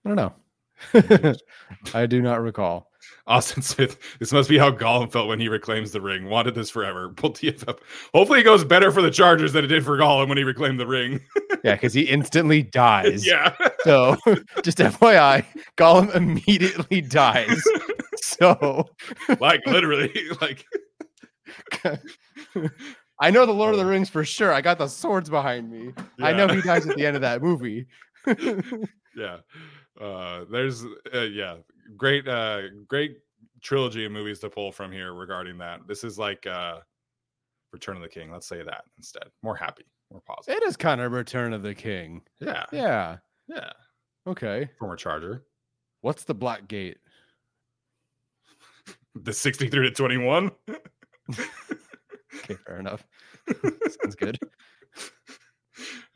I don't know. I do not recall. Austin Smith. This must be how Gollum felt when he reclaims the ring. Wanted this forever. Pull TFF. Hopefully, it goes better for the Chargers than it did for Gollum when he reclaimed the ring. yeah, because he instantly dies. Yeah. so, just FYI, Gollum immediately dies. So, like literally, like. I know the Lord of the Rings for sure. I got the swords behind me. Yeah. I know he dies at the end of that movie. yeah. Uh, there's uh, yeah, great uh great trilogy of movies to pull from here regarding that. This is like uh Return of the King. Let's say that instead. More happy, more positive. It is kind of Return of the King. Yeah. Yeah. Yeah. Okay. Former Charger. What's the Black Gate? The 63 to 21. okay, fair enough. Sounds good.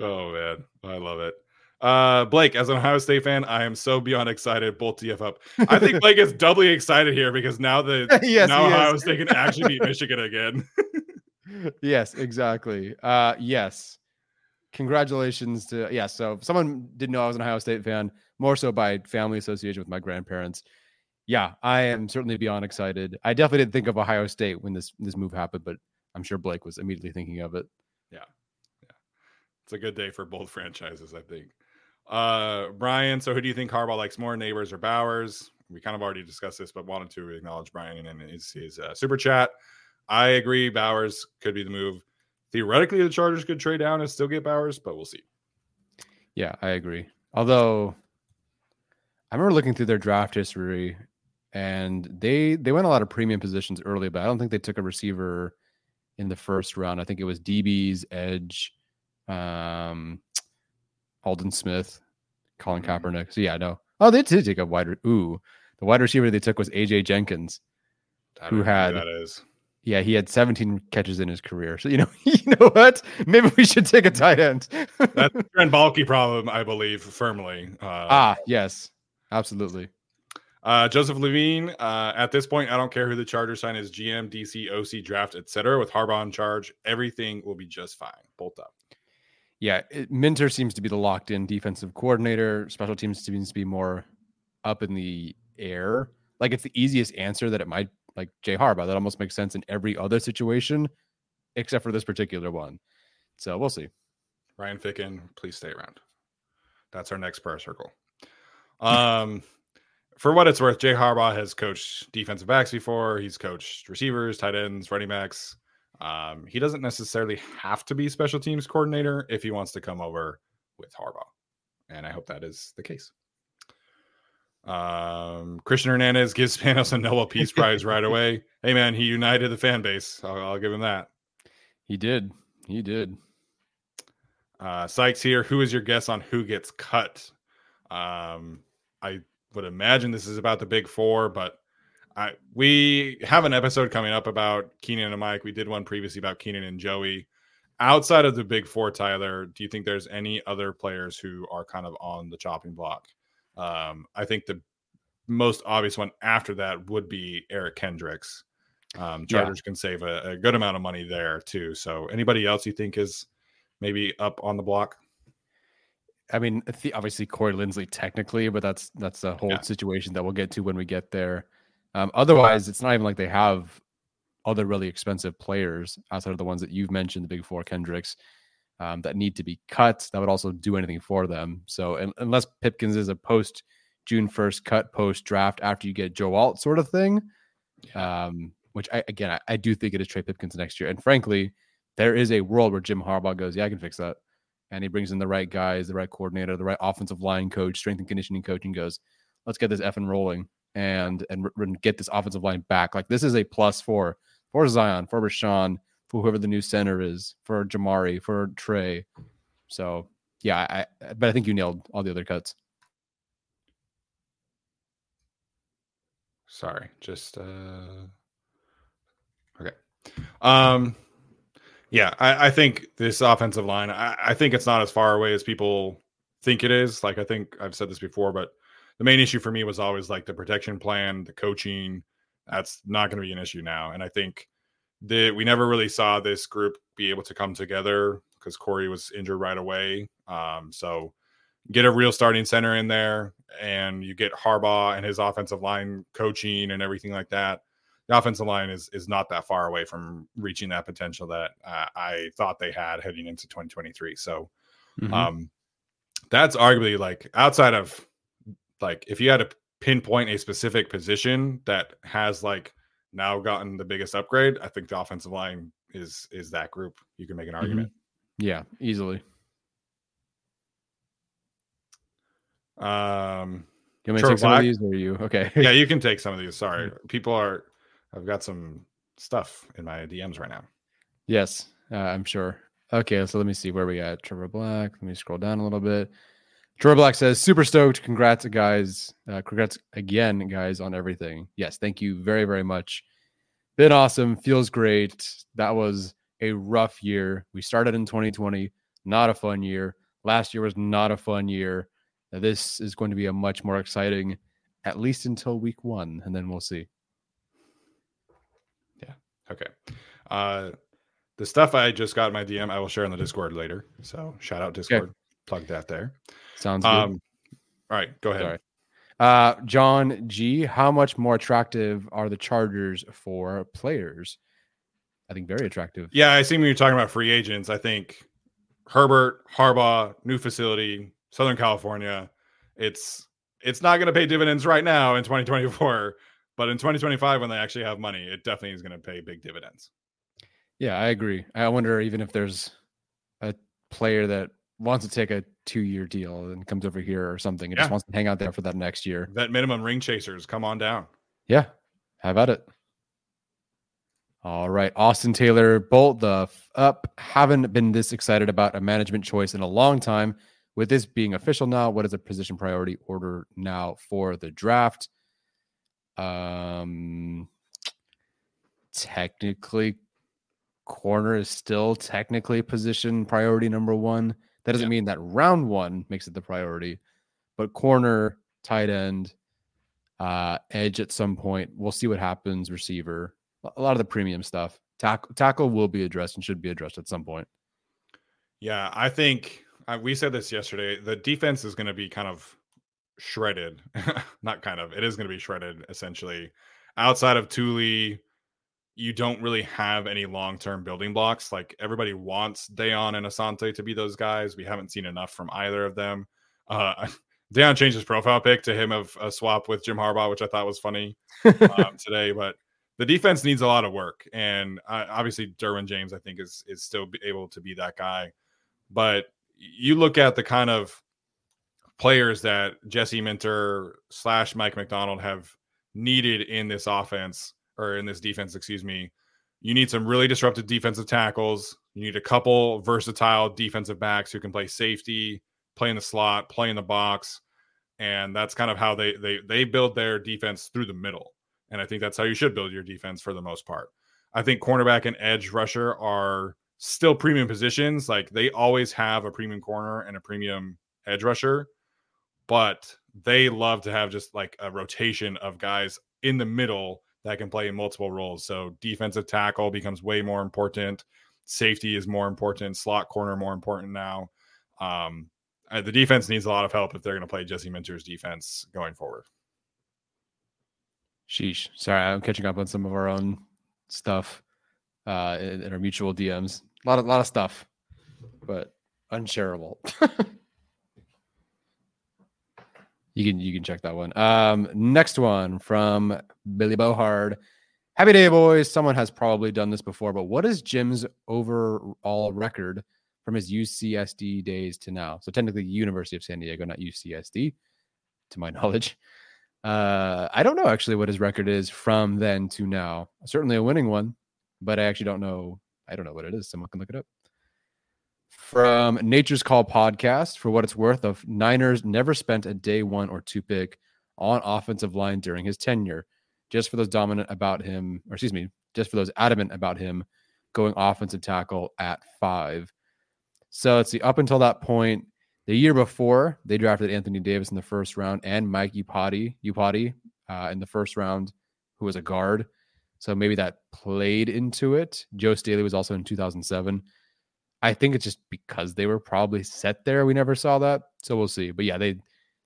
Oh man, I love it. Uh, Blake, as an Ohio State fan, I am so beyond excited. Both TF up. I think Blake is doubly excited here because now the yes, now Ohio is. State can actually beat Michigan again. yes, exactly. Uh, yes. Congratulations to yeah. So someone didn't know I was an Ohio State fan, more so by family association with my grandparents. Yeah, I am certainly beyond excited. I definitely didn't think of Ohio State when this this move happened, but I'm sure Blake was immediately thinking of it. Yeah, yeah. It's a good day for both franchises, I think. Uh, Brian, so who do you think Harbaugh likes more, Neighbors or Bowers? We kind of already discussed this, but wanted to acknowledge Brian and his, his uh, super chat. I agree. Bowers could be the move. Theoretically, the Chargers could trade down and still get Bowers, but we'll see. Yeah, I agree. Although I remember looking through their draft history and they they went a lot of premium positions early, but I don't think they took a receiver in the first round. I think it was DB's edge. Um, Aldon Smith, Colin mm-hmm. Kaepernick. So yeah, no. Oh, they did take a wide. Ooh, the wide receiver they took was AJ Jenkins. Who had- that is. Yeah, he had 17 catches in his career. So you know, you know what? Maybe we should take a tight end. That's a Trent Baalke problem, I believe, firmly. Uh, ah, yes, absolutely. Uh, Joseph Levine. Uh, at this point, I don't care who the Chargers sign as GM, DC, OC, draft, etc. With Harbaugh in charge, everything will be just fine. Bolt up. Yeah, it, Minter seems to be the locked-in defensive coordinator. Special teams seems to be more up in the air. Like it's the easiest answer that it might like Jay Harbaugh. That almost makes sense in every other situation, except for this particular one. So we'll see. Ryan Ficken, please stay around. That's our next prayer circle. Um, for what it's worth, Jay Harbaugh has coached defensive backs before. He's coached receivers, tight ends, running backs. Um, he doesn't necessarily have to be special teams coordinator if he wants to come over with Harbaugh, and I hope that is the case. Um, Christian Hernandez gives Spanos a Nobel Peace Prize right away. Hey man, he united the fan base. I'll, I'll give him that. He did. He did. Uh, Sykes here. Who is your guess on who gets cut? Um, I would imagine this is about the big four, but I we have an episode coming up about Keenan and Mike. We did one previously about Keenan and Joey. Outside of the big four, Tyler, do you think there's any other players who are kind of on the chopping block? Um, I think the most obvious one after that would be Eric Kendricks. Um, Yeah. Chargers can save a, a good amount of money there too. So, anybody else you think is maybe up on the block? I mean, the, obviously Corey Linsley technically, but that's that's a whole Yeah. situation that we'll get to when we get there. Um, otherwise, it's not even like they have other really expensive players outside of the ones that you've mentioned, the big four Kendricks, um, that need to be cut. That would also do anything for them. So un- unless Pipkins is a post June first cut, post draft after you get Joe Alt sort of thing, um, which I again I, I do think it is Trey Pipkins next year. And frankly, there is a world where Jim Harbaugh goes, yeah, I can fix that and he brings in the right guys, the right coordinator, the right offensive line coach, strength and conditioning coach, and goes, "Let's get this effing rolling and and, get this offensive line back." Like this is a plus for for Zion, for Rashawn, for whoever the new center is, for Jamaree, for Trey. So yeah, I but I think you nailed all the other cuts. Sorry, just uh okay. Um yeah, I, I think this offensive line, I, I think it's not as far away as people think it is. Like I think I've said this before, but the main issue for me was always like the protection plan, the coaching. That's not going to be an issue now. And I think that we never really saw this group be able to come together because Corey was injured right away. Um, so get a real starting center in there and you get Harbaugh and his offensive line coaching and everything like that. The offensive line is is not that far away from reaching that potential that uh, I thought they had heading into 2023. So um that's arguably like outside of like if you had to pinpoint a specific position that has like now gotten the biggest upgrade, I think the offensive line is is that group. You can make an argument. yeah, easily. Um You want me to take some Black? of these, or are you okay? yeah, you can take some of these. Sorry. People are I've got some stuff in my DMs right now. Yes, uh, I'm sure. Okay, so let me see where we at. Trevor Black. Let me scroll down a little bit. Trevor Black says, "Super stoked! Congrats, guys! Uh, congrats again, guys, on everything. Yes, thank you very, very much. Been awesome. Feels great. That was a rough year. We started in 2020, not a fun year. Last year was not a fun year. Now, This is going to be a much more exciting, at least until week one, and then we'll see. Okay. Uh the stuff I just got in my DM, I will share in the Discord later. So shout out Discord. Plug that there. Sounds good. Um all right, go ahead. Sorry. Uh, John G, how much more attractive are the Chargers for players? I think very attractive. Yeah, I see when you're talking about free agents. I think Herbert, Harbaugh, new facility, Southern California. It's it's not going to pay dividends right now in 2024, but in 2025 when they actually have money, it definitely is going to pay big dividends. Yeah, I agree. I wonder even if there's a player that wants to take a two year deal and comes over here or something and just wants to hang out there for that next year. That minimum ring chasers, come on down. Yeah, how about it? All right, Austin Taylor, bolt the f- up. Haven't been this excited about a management choice in a long time. With this being official now, what is the position priority order now for the draft? Um, technically corner is still technically position priority number one. That doesn't Yeah. mean that round one makes it the priority, but corner, tight end, uh, edge at some point. We'll see what happens. Receiver, a lot of the premium stuff. Tackle, tackle will be addressed and should be addressed at some point. Yeah, I think uh, we said this yesterday. The defense is going to be kind of shredded. Not kind of. It is going to be shredded essentially. Outside of Tuli, you don't really have any long-term building blocks. Like everybody wants Daiyan and Asante to be those guys. We haven't seen enough from either of them. Uh Daiyan changed his profile pic to him of a swap with Jim Harbaugh, which I thought was funny um, today. But the defense needs a lot of work, and uh, obviously Derwin James, I think, is is still able to be that guy. But you look at the kind of players that Jesse Minter slash Mike Macdonald have needed in this offense or in this defense, excuse me. You need some really disruptive defensive tackles. You need a couple versatile defensive backs who can play safety, play in the slot, play in the box, and that's kind of how they they they build their defense through the middle. And I think that's how you should build your defense for the most part. I think cornerback and edge rusher are still premium positions. Like they always have a premium corner and a premium edge rusher, but they love to have just like a rotation of guys in the middle that can play in multiple roles. So defensive tackle becomes way more important. Safety is more important. Slot corner more important now. Um, uh, the defense needs a lot of help if they're going to play Jesse Minter's defense going forward. Sheesh. Sorry, I'm catching up on some of our own stuff uh, in, in our mutual DMs. A lot of lot of stuff, but unshareable. you can you can check that one. Um, next one from Billy Bohard. Happy day, boys. Someone has probably done this before, but what is Jim's overall record from his UCSD days to now? So technically, University of San Diego, not UCSD, to my knowledge. Uh, I don't know actually what his record is from then to now. Certainly a winning one, but I actually don't know. I don't know what it is. Someone can look it up. From Nature's Call podcast, for what it's worth, of Niners never spent a day one or two pick on offensive line during his tenure. Just for those dominant about him, or excuse me, just for those adamant about him going offensive tackle at five. So let's see. Up until that point, the year before, they drafted Anthony Davis in the first round and Mike Iupati, Iupati uh, in the first round, who was a guard. So maybe that played into it. Joe Staley was also in 2007. I think it's just because they were probably set there. We never saw that. So we'll see. But yeah, they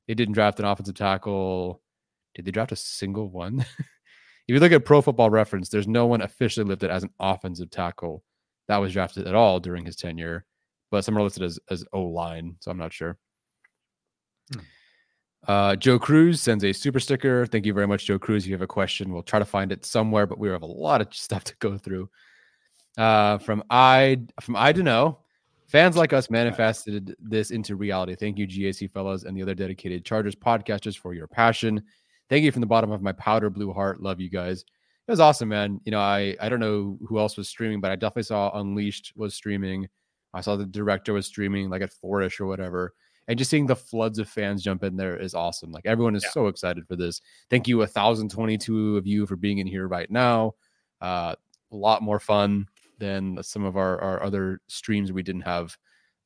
they didn't draft an offensive tackle. Did they draft a single one? if you look at Pro Football Reference, there's no one officially listed as an offensive tackle that was drafted at all during his tenure but some are listed as as O line, so I'm not sure. Hmm. Uh, Joe Cruz sends a super sticker. Thank you very much, Joe Cruz. If you have a question, we'll try to find it somewhere, but we have a lot of stuff to go through. Uh, from I from I to know, fans like us manifested this into reality. Thank you, GAC fellows, and the other dedicated Chargers podcasters for your passion. Thank you from the bottom of my powder blue heart. Love you guys. It was awesome, man. You know, I I don't know who else was streaming, but I definitely saw Unleashed was streaming. I saw the director was streaming like at four-ish or whatever. And just seeing the floods of fans jump in there is awesome. Like everyone is Yeah. so excited for this. Thank you, 1,022 of you for being in here right now. Uh, a lot more fun than some of our, our other streams we didn't have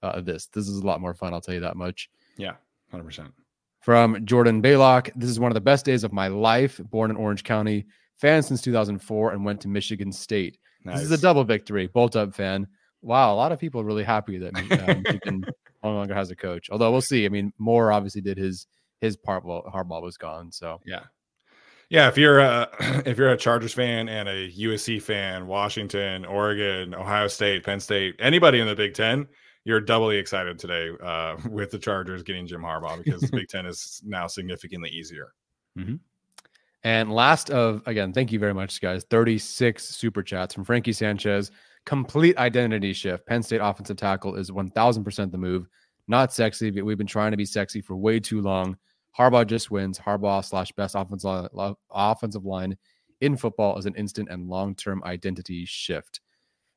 uh, this. This is a lot more fun, I'll tell you that much. Yeah, hundred percent. From Jordan Baylock, this is one of the best days of my life. Born in Orange County, fan since 2004, and went to Michigan State. This is a double victory. Bolt up fan. Wow, a lot of people are really happy that um, Michigan no longer has a coach. Although we'll see. I mean, Moore obviously did his his part while Harbaugh was gone. So Yeah. Yeah, if you're a if you're a Chargers fan and a USC fan, Washington, Oregon, Ohio State, Penn State, anybody in the Big Ten, you're doubly excited today uh, with the Chargers getting Jim Harbaugh because the Big Ten is now significantly easier. And last of again, thank you very much, guys. 36 super chats from Frankie Sanchez. Complete identity shift. Penn State offensive tackle is 1000% the move. Not sexy, but we've been trying to be sexy for way too long. Harbaugh just wins. Harbaugh slash best offensive line, offensive line in football is an instant and long term identity shift.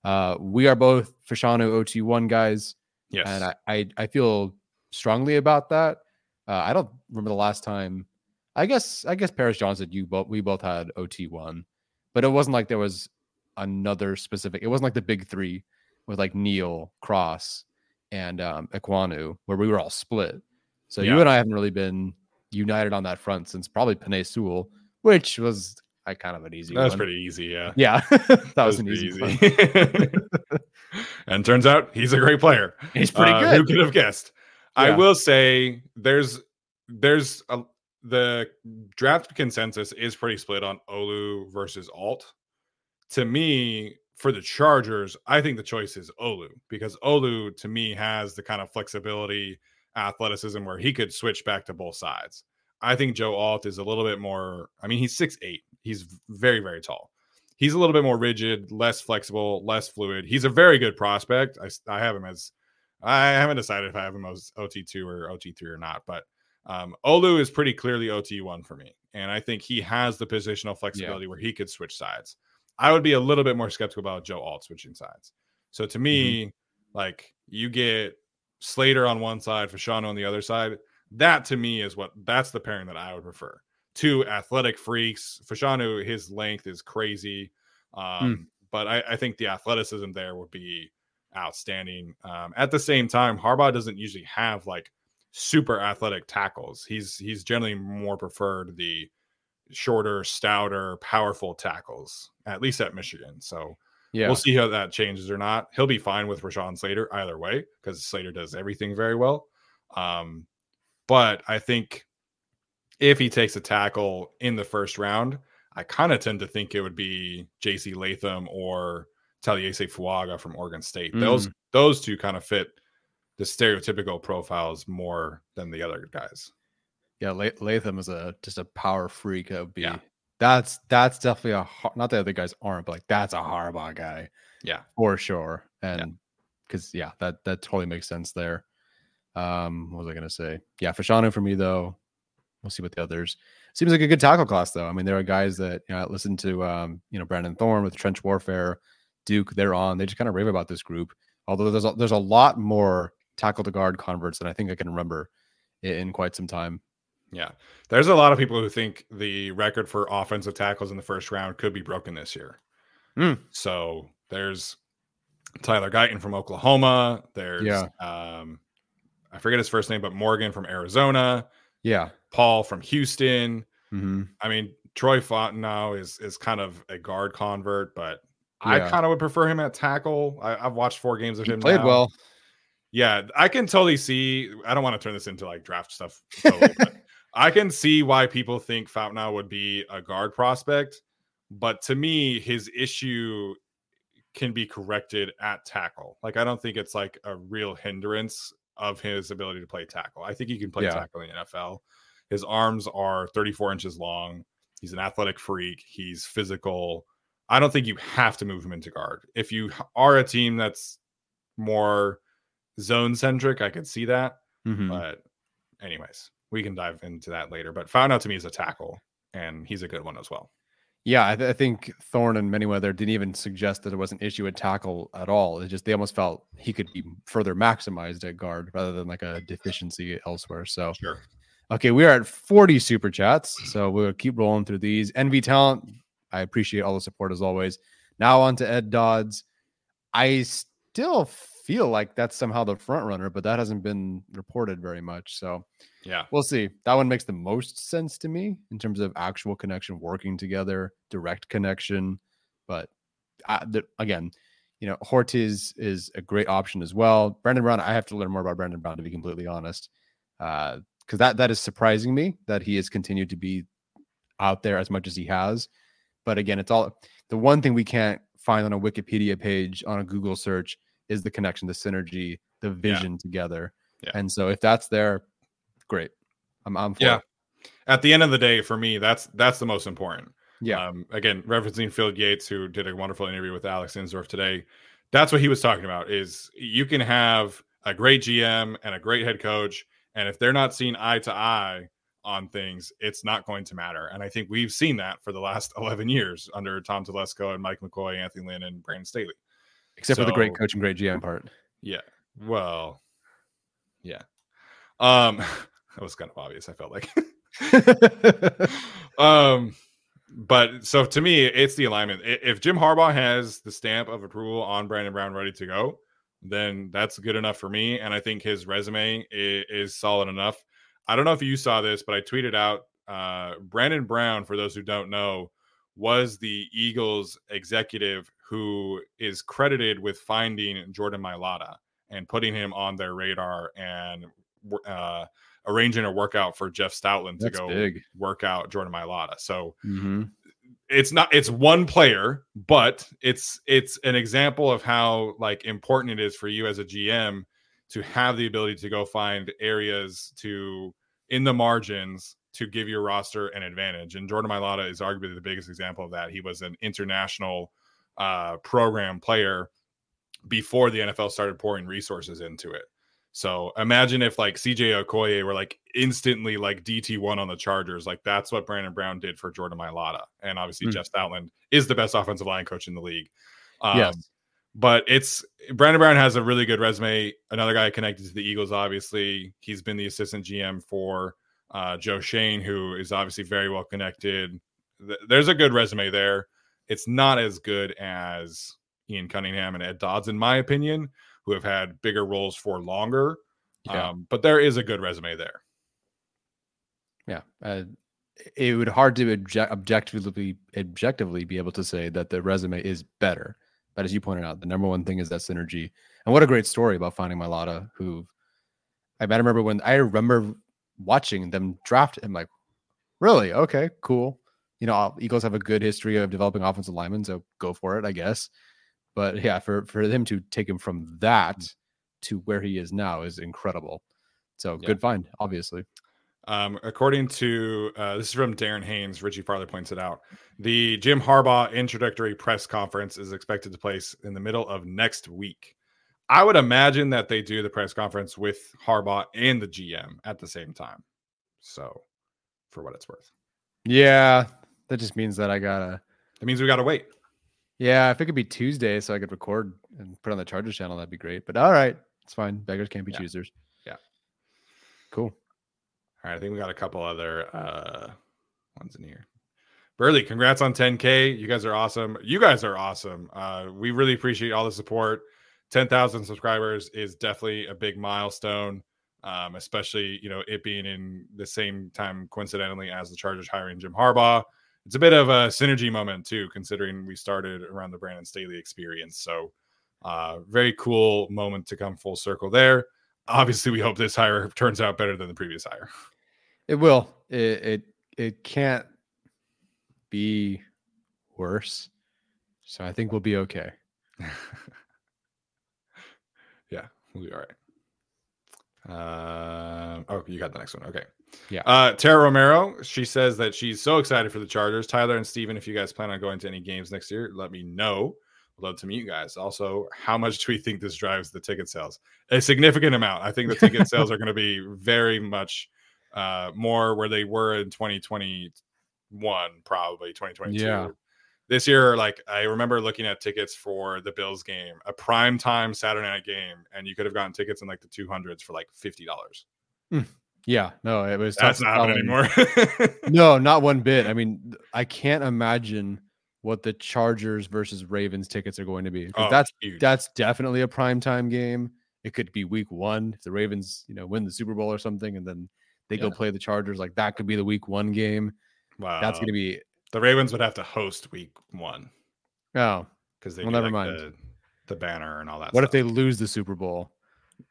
Uh, we are both Fashanu OT1 guys, Yes. and I, I I feel strongly about that. Uh, I don't remember the last time. I guess I guess Paris Johnson, you both we both had OT one, but it wasn't like there was another specific. It wasn't like the big three with like Neal, Cross, and um, Ekwonu, where we were all split. So you and I haven't really been united on that front since probably Penei Sewell, which was like kind of an easy That's one. pretty easy. Yeah. Yeah, that was an That's easy. and turns out he's a great player. He's pretty Uh, good. Who could have guessed? I will say there's there's a, the draft consensus is pretty split on Olu versus Alt. To me, for the Chargers, I think the choice is Olu because Olu to me has the kind of flexibility, athleticism where he could switch back to both sides. I think Joe Alt is a little bit more. I mean, he's six eight. He's very very tall. He's a little bit more rigid, less flexible, less fluid. He's a very good prospect. I, I have him as I haven't decided if I have him as OT2 or OT3 or not, but um, Olu is pretty clearly OT1 for me. And I think he has the positional flexibility where he could switch sides. I would be a little bit more skeptical about Joe Alt switching sides. So to me, like you get Slater on one side, Fashanu on the other side. That to me is what that's the pairing that I would prefer. Two athletic freaks. Fashanu, his length is crazy. Um, but I, I think the athleticism there would be outstanding. Um, at the same time, Harbaugh doesn't usually have like super athletic tackles. He's he's generally more preferred the shorter, stouter, powerful tackles, at least at Michigan. So Yeah, we'll see how that changes or not. He'll be fine with Rashawn Slater either way because Slater does everything very well. Um, but I think if he takes a tackle in the first round, I kind of tend to think it would be JC Latham or Taliese Fuaga from Oregon State. Those those two kind of fit the stereotypical profiles more than the other guys. yeah. Latham is a just a power freak. That would be. Yeah. That's that's definitely a not the other guys aren't, but like that's a Harbaugh guy. Yeah. for sure. And because yeah. that that totally makes sense there. Um, what was I gonna say? Yeah, Fashanu for me though. We'll see what the others. Seems like a good tackle class though. I mean, there are guys that you know I listened to. Um, you know, Brandon Thorn with Trench Warfare, Duke. They're on. They just kind of rave about this group. Although there's a, there's a lot more tackle to guard converts than I think I can remember in, in quite some time. Yeah. There's a lot of people who think the record for offensive tackles in the first round could be broken this year. Hmm. So there's Tyler Guyton from Oklahoma. There's Yeah. um I forget his first name, but Morgan from Arizona, Yeah. Paul from Houston. hmm I mean, Troy Fautanu is is kind of a guard convert, but I kind of would prefer him at tackle. I, I've watched four games of He him. played now. well. Yeah, I can totally see. I don't want to turn this into like draft stuff. Totally, but I can see why people think Fautanu would be a guard prospect, but to me, his issue can be corrected at tackle. Like I don't think it's like a real hindrance of his ability to play tackle. I think he can play Yeah. tackle in the NFL. His arms are 34 inches long. He's an athletic freak. He's physical. I don't think you have to move him into guard. If you are a team that's more zone centric, I could see that. Mhm. But, anyways, we can dive into that later. But Fautanu to me is a tackle, and he's a good one as well. Yeah, I, th- I think Thorn and Manyweather didn't even suggest that there was an issue at tackle at all. It just they almost felt he could be further maximized at guard rather than like a deficiency elsewhere. So Sure. okay, we are at 40 super chats, so we'll keep rolling through these. Envy talent, I appreciate all the support as always. Now on to Ed Dodds. I still feel like that's somehow the front runner, but that hasn't been reported very much. So Yeah. we'll see. That one makes the most sense to me in terms of actual connection, working together, direct connection. But I, the, again, you know, Hortiz is a great option as well. Brandon Brown, I have to learn more about Brandon Brown to be completely honest, uh, because that that is surprising me that he has continued to be out there as much as he has. But again, it's all the one thing we can't find on a Wikipedia page on a Google search is the connection, the synergy, the vision together. Yeah. And so if that's there, great. I'm, I'm for Yeah. it. At the end of the day, for me, that's that's the most important. Yeah. Um, again, referencing Phil Yates, who did a wonderful interview with Alex Insdorf today. That's what he was talking about. Is you can have a great GM and a great head coach, and if they're not seeing eye to eye on things, it's not going to matter. And I think we've seen that for the last 11 years under Tom Telesco and Mike McCoy, Anthony Lynn, and Brandon Staley. Except for the great so- coach and great GM part. Yeah. Well, yeah. Um, that was kind of obvious. I felt like. um, but so to me, it's the alignment. If Jim Harbaugh has the stamp of approval on Brandon Brown ready to go, then that's good enough for me. And I think his resume is, is solid enough. I don't know if you saw this, but I tweeted out uh, Brandon Brown, for those who don't know, was the Eagles executive who is credited with finding Jordan Mailata and putting him on their radar and uh, arranging a workout for Jeff Stoutland to go big. work out Jordan Mailata. So mm-hmm. it's not it's one player, but it's it's an example of how like important it is for you as a GM to have the ability to go find areas to in the margins to give your roster an advantage. And Jordan Mailata is arguably the biggest example of that. He was an international uh, program player before the NFL started pouring resources into it. So imagine if like CJ Okoye were like instantly like DT1 on the Chargers. Like that's what Brandon Brown did for Jordan Mailata. And obviously, mm. Jeff Stoutland is the best offensive line coach in the league. Um, yes. But it's Brandon Brown has a really good resume. Another guy connected to the Eagles, obviously. He's been the assistant GM for uh, Joe Schoen, who is obviously very well connected. There's a good resume there. It's not as good as Ian Cunningham and Ed Dodds, in my opinion, who have had bigger roles for longer. Yeah. Um, but there is a good resume there. Yeah. Uh, it would hard to object- objectively objectively be able to say that the resume is better. But as you pointed out, the number one thing is that synergy. And what a great story about finding Mailata, who I, I remember when I remember watching them draft him like, really? Okay, cool. You know, Eagles have a good history of developing offensive linemen, so go for it, I guess. But yeah, for for them to take him from that to where he is now is incredible. So yeah. good find, obviously. Um, according to uh, this is from Darren Haynes, Richie Farley points it out. The Jim Harbaugh introductory press conference is expected to place in the middle of next week. I would imagine that they do the press conference with Harbaugh and the GM at the same time. So, for what it's worth. Yeah, that just means that I gotta. That means we gotta wait. Yeah, if it could be Tuesday, so I could record and put on the Chargers channel, that'd be great. But all right, it's fine. Beggars can't be yeah. choosers. Yeah. Cool. All right, I think we got a couple other uh ones in here. Burley, congrats on 10K. You guys are awesome. You guys are awesome. Uh, we really appreciate all the support. 10,000 subscribers is definitely a big milestone, um, especially you know it being in the same time coincidentally as the Chargers hiring Jim Harbaugh. It's a bit of a synergy moment too, considering we started around the Brandon Staley experience. So, uh, very cool moment to come full circle there. Obviously, we hope this hire turns out better than the previous hire. It will. It it, it can't be worse. So I think we'll be okay. Yeah, we'll be all right. Uh, oh, you got the next one. Okay. Yeah. Uh, Tara Romero, she says that she's so excited for the Chargers. Tyler and Steven, if you guys plan on going to any games next year, let me know. Love to meet you guys. Also, how much do we think this drives the ticket sales? A significant amount. I think the ticket sales are going to be very much uh, more where they were in 2021, probably 2022. Yeah this year, like I remember looking at tickets for the Bills game, a prime time Saturday night game, and you could have gotten tickets in like the two hundreds for like fifty dollars. Mm. Yeah, no, it was that's not happening anymore. no, not one bit. I mean, I can't imagine what the Chargers versus Ravens tickets are going to be. Oh, that's huge. that's definitely a prime time game. It could be week one if the Ravens, you know, win the Super Bowl or something, and then they yeah. go play the Chargers. Like that could be the week one game. Wow, that's going to be the Ravens would have to host week one. Oh, because they well, never like mind the, the, banner and all that. What stuff. if they lose the Super Bowl?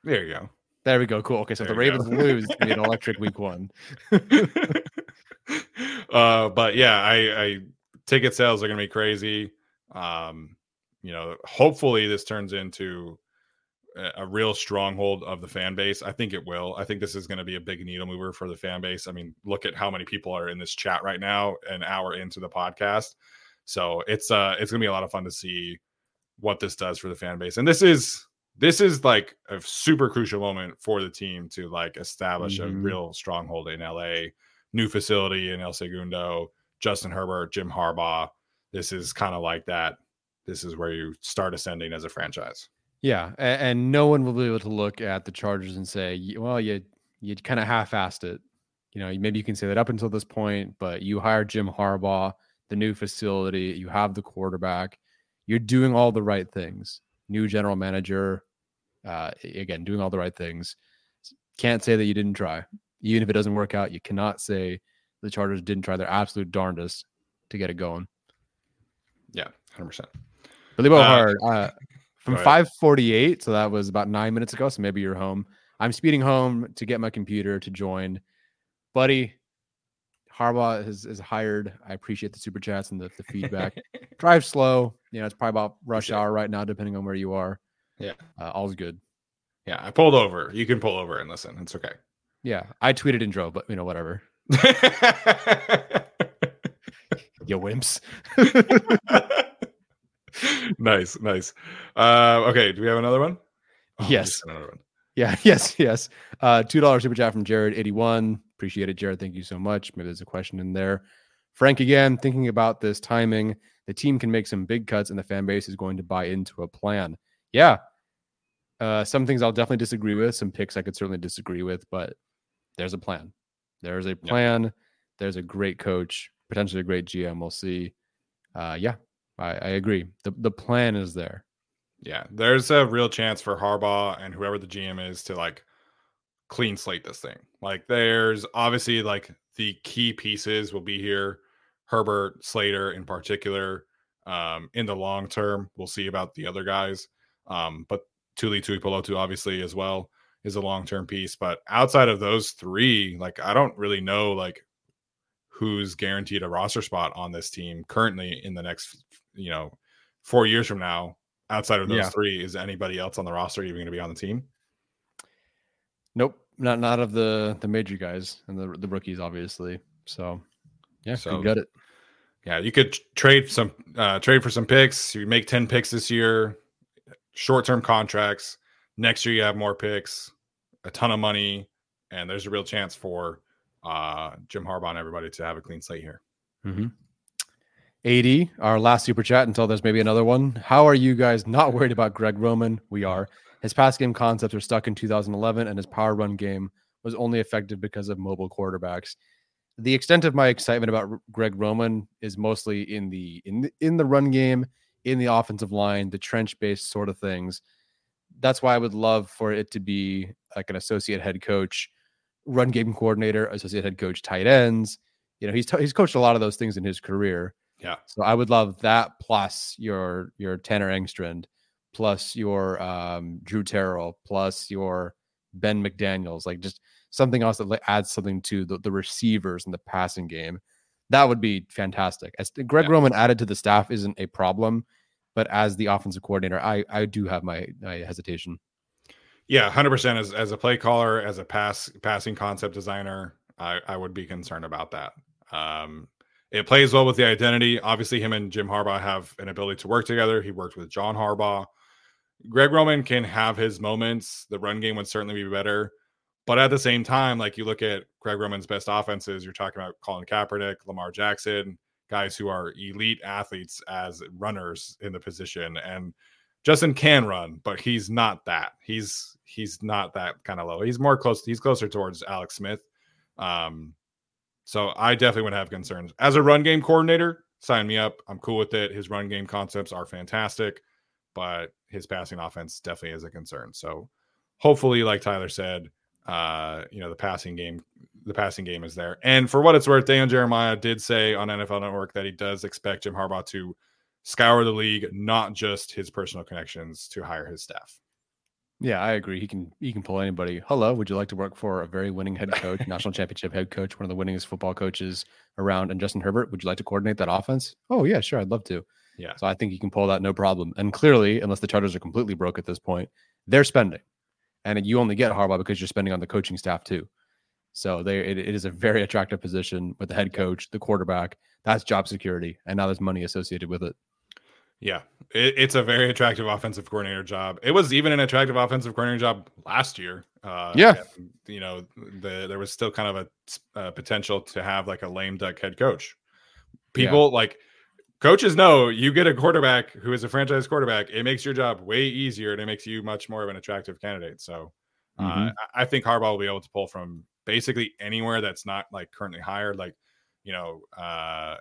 There you go. There we go. Cool. Okay, so there the Ravens go. lose, be an electric week one. uh, but yeah, I, I ticket sales are going to be crazy. Um, you know, hopefully this turns into a real stronghold of the fan base. I think it will. I think this is going to be a big needle mover for the fan base. I mean, look at how many people are in this chat right now, an hour into the podcast. So it's uh it's gonna be a lot of fun to see what this does for the fan base. And this is this is like a super crucial moment for the team to like establish mm-hmm. a real stronghold in LA, new facility in El Segundo, Justin Herbert, Jim Harbaugh. This is kind of like that. This is where you start ascending as a franchise. Yeah, and, and, no one will be able to look at the Chargers and say, "Well, you you kind of half-assed it." You know, maybe you can say that up until this point, but you hired Jim Harbaugh. the new facility, you have the quarterback, you're doing all the right things. New general manager, uh, again, doing all the right things. Can't say that you didn't try. Even if it doesn't work out, you cannot say the Chargers didn't try their absolute darndest to get it going. Yeah, hundred percent. Billy Bo Uh, Hard, uh, from ahead. 548, so that was about nine minutes ago. So maybe you're home. I'm speeding home to get my computer to join. Buddy, Harbaugh is, is hired. I appreciate the super chats and the, the feedback. Drive slow. You know, it's probably about rush hour right now, depending on where you are. Yeah. Uh, all's good. Yeah, I pulled over. You can pull over and listen. It's okay. Yeah. I tweeted and drove, but you know, whatever. You wimps. nice, nice. Uh, okay, do we have another one? Oh, Yes. another one. Yeah, yes, yes. Uh two dollar super chat from Jared eighty one. Appreciate it, Jared. Thank you so much. Maybe there's a question in there. Frank again, thinking about this timing, the team can make some big cuts and the fan base is going to buy into a plan. Yeah. Uh some things I'll definitely disagree with. Some picks I could certainly disagree with, but there's a plan. There's a plan. There's a great coach, potentially a great GM. We'll see. Uh yeah, I, I agree. The the plan is there. Yeah, there's a real chance for Harbaugh and whoever the GM is to like clean slate this thing. Like, there's obviously like the key pieces will be here. Herbert, Slater in particular. Um, in the long term, we'll see about the other guys. Um, but Tuli Tuipulotu obviously as well is a long term piece. But outside of those three, like I don't really know like who's guaranteed a roster spot on this team currently in the next, you know, four years from now. Outside of those Yeah. three, is anybody else on the roster even going to be on the team? Nope, not not of the the major guys and the the rookies, obviously. So yeah, So- so got it. Yeah, you could trade some uh trade for some picks. You make 10 picks this year, short-term contracts. Next year you have more picks, a ton of money, and there's a real chance for uh Jim Harbaugh and everybody to have a clean slate here. Mm-hmm. 80, our last super chat until there's maybe another one. How are you guys not worried about Greg Roman? We are. His pass game concepts are stuck in 2011, and his power run game was only effective because of mobile quarterbacks. The extent of my excitement about Greg Roman is mostly in the in in the run game, in the offensive line, the trench based sort of things. That's why I would love for it to be like an associate head coach, run game coordinator, associate head coach, tight ends. You know, he's he's coached a lot of those things in his career. Yeah. So I would love that plus your your Tanner Engstrand, plus your um, Drew Terrell, plus your Ben McDaniels, like just something else that adds something to the, the receivers and the passing game. That would be fantastic. As Greg Yeah. Roman added to the staff isn't a problem, but as the offensive coordinator, I I do have my, my hesitation. Yeah, 100% as as a play caller, as a pass passing concept designer, I I would be concerned about that. Um it plays well with the identity. Obviously, him and Jim Harbaugh have an ability to work together. He worked with John Harbaugh. Greg Roman can have his moments. The run game would certainly be better. But at the same time, like you look at Greg Roman's best offenses, you're talking about Colin Kaepernick, Lamar Jackson, guys who are elite athletes as runners in the position. And Justin can run, but he's not that. He's he's not that kind of low. He's more close. He's closer towards Alex Smith. Um, so I definitely would have concerns as a run game coordinator. Sign me up. I'm cool with it. His run game concepts are fantastic, but his passing offense definitely is a concern. So hopefully, like Tyler said, uh, you know the passing game, the passing game is there. And for what it's worth, Dan Jeremiah did say on NFL Network that he does expect Jim Harbaugh to scour the league, not just his personal connections to hire his staff. Yeah, I agree. He can he can pull anybody. Hello, would you like to work for a very winning head coach, national championship head coach, one of the winningest football coaches around, and Justin Herbert? Would you like to coordinate that offense? Oh yeah, sure, I'd love to. Yeah. So I think he can pull that no problem. And clearly, unless the Chargers are completely broke at this point, they're spending, and you only get Harbaugh because you're spending on the coaching staff too. So they it, it is a very attractive position with the head coach, the quarterback. That's job security, and now there's money associated with it. Yeah, it, it's a very attractive offensive coordinator job. It was even an attractive offensive coordinator job last year. Uh, Yeah. and, you know, the, there was still kind of a uh, potential to have like a lame duck head coach. People like coaches know you get a quarterback who is a franchise quarterback. It makes your job way easier and it makes you much more of an attractive candidate. So uh, Mhm. I, I think Harbaugh will be able to pull from basically anywhere that's not like currently hired. Like, you know, uh,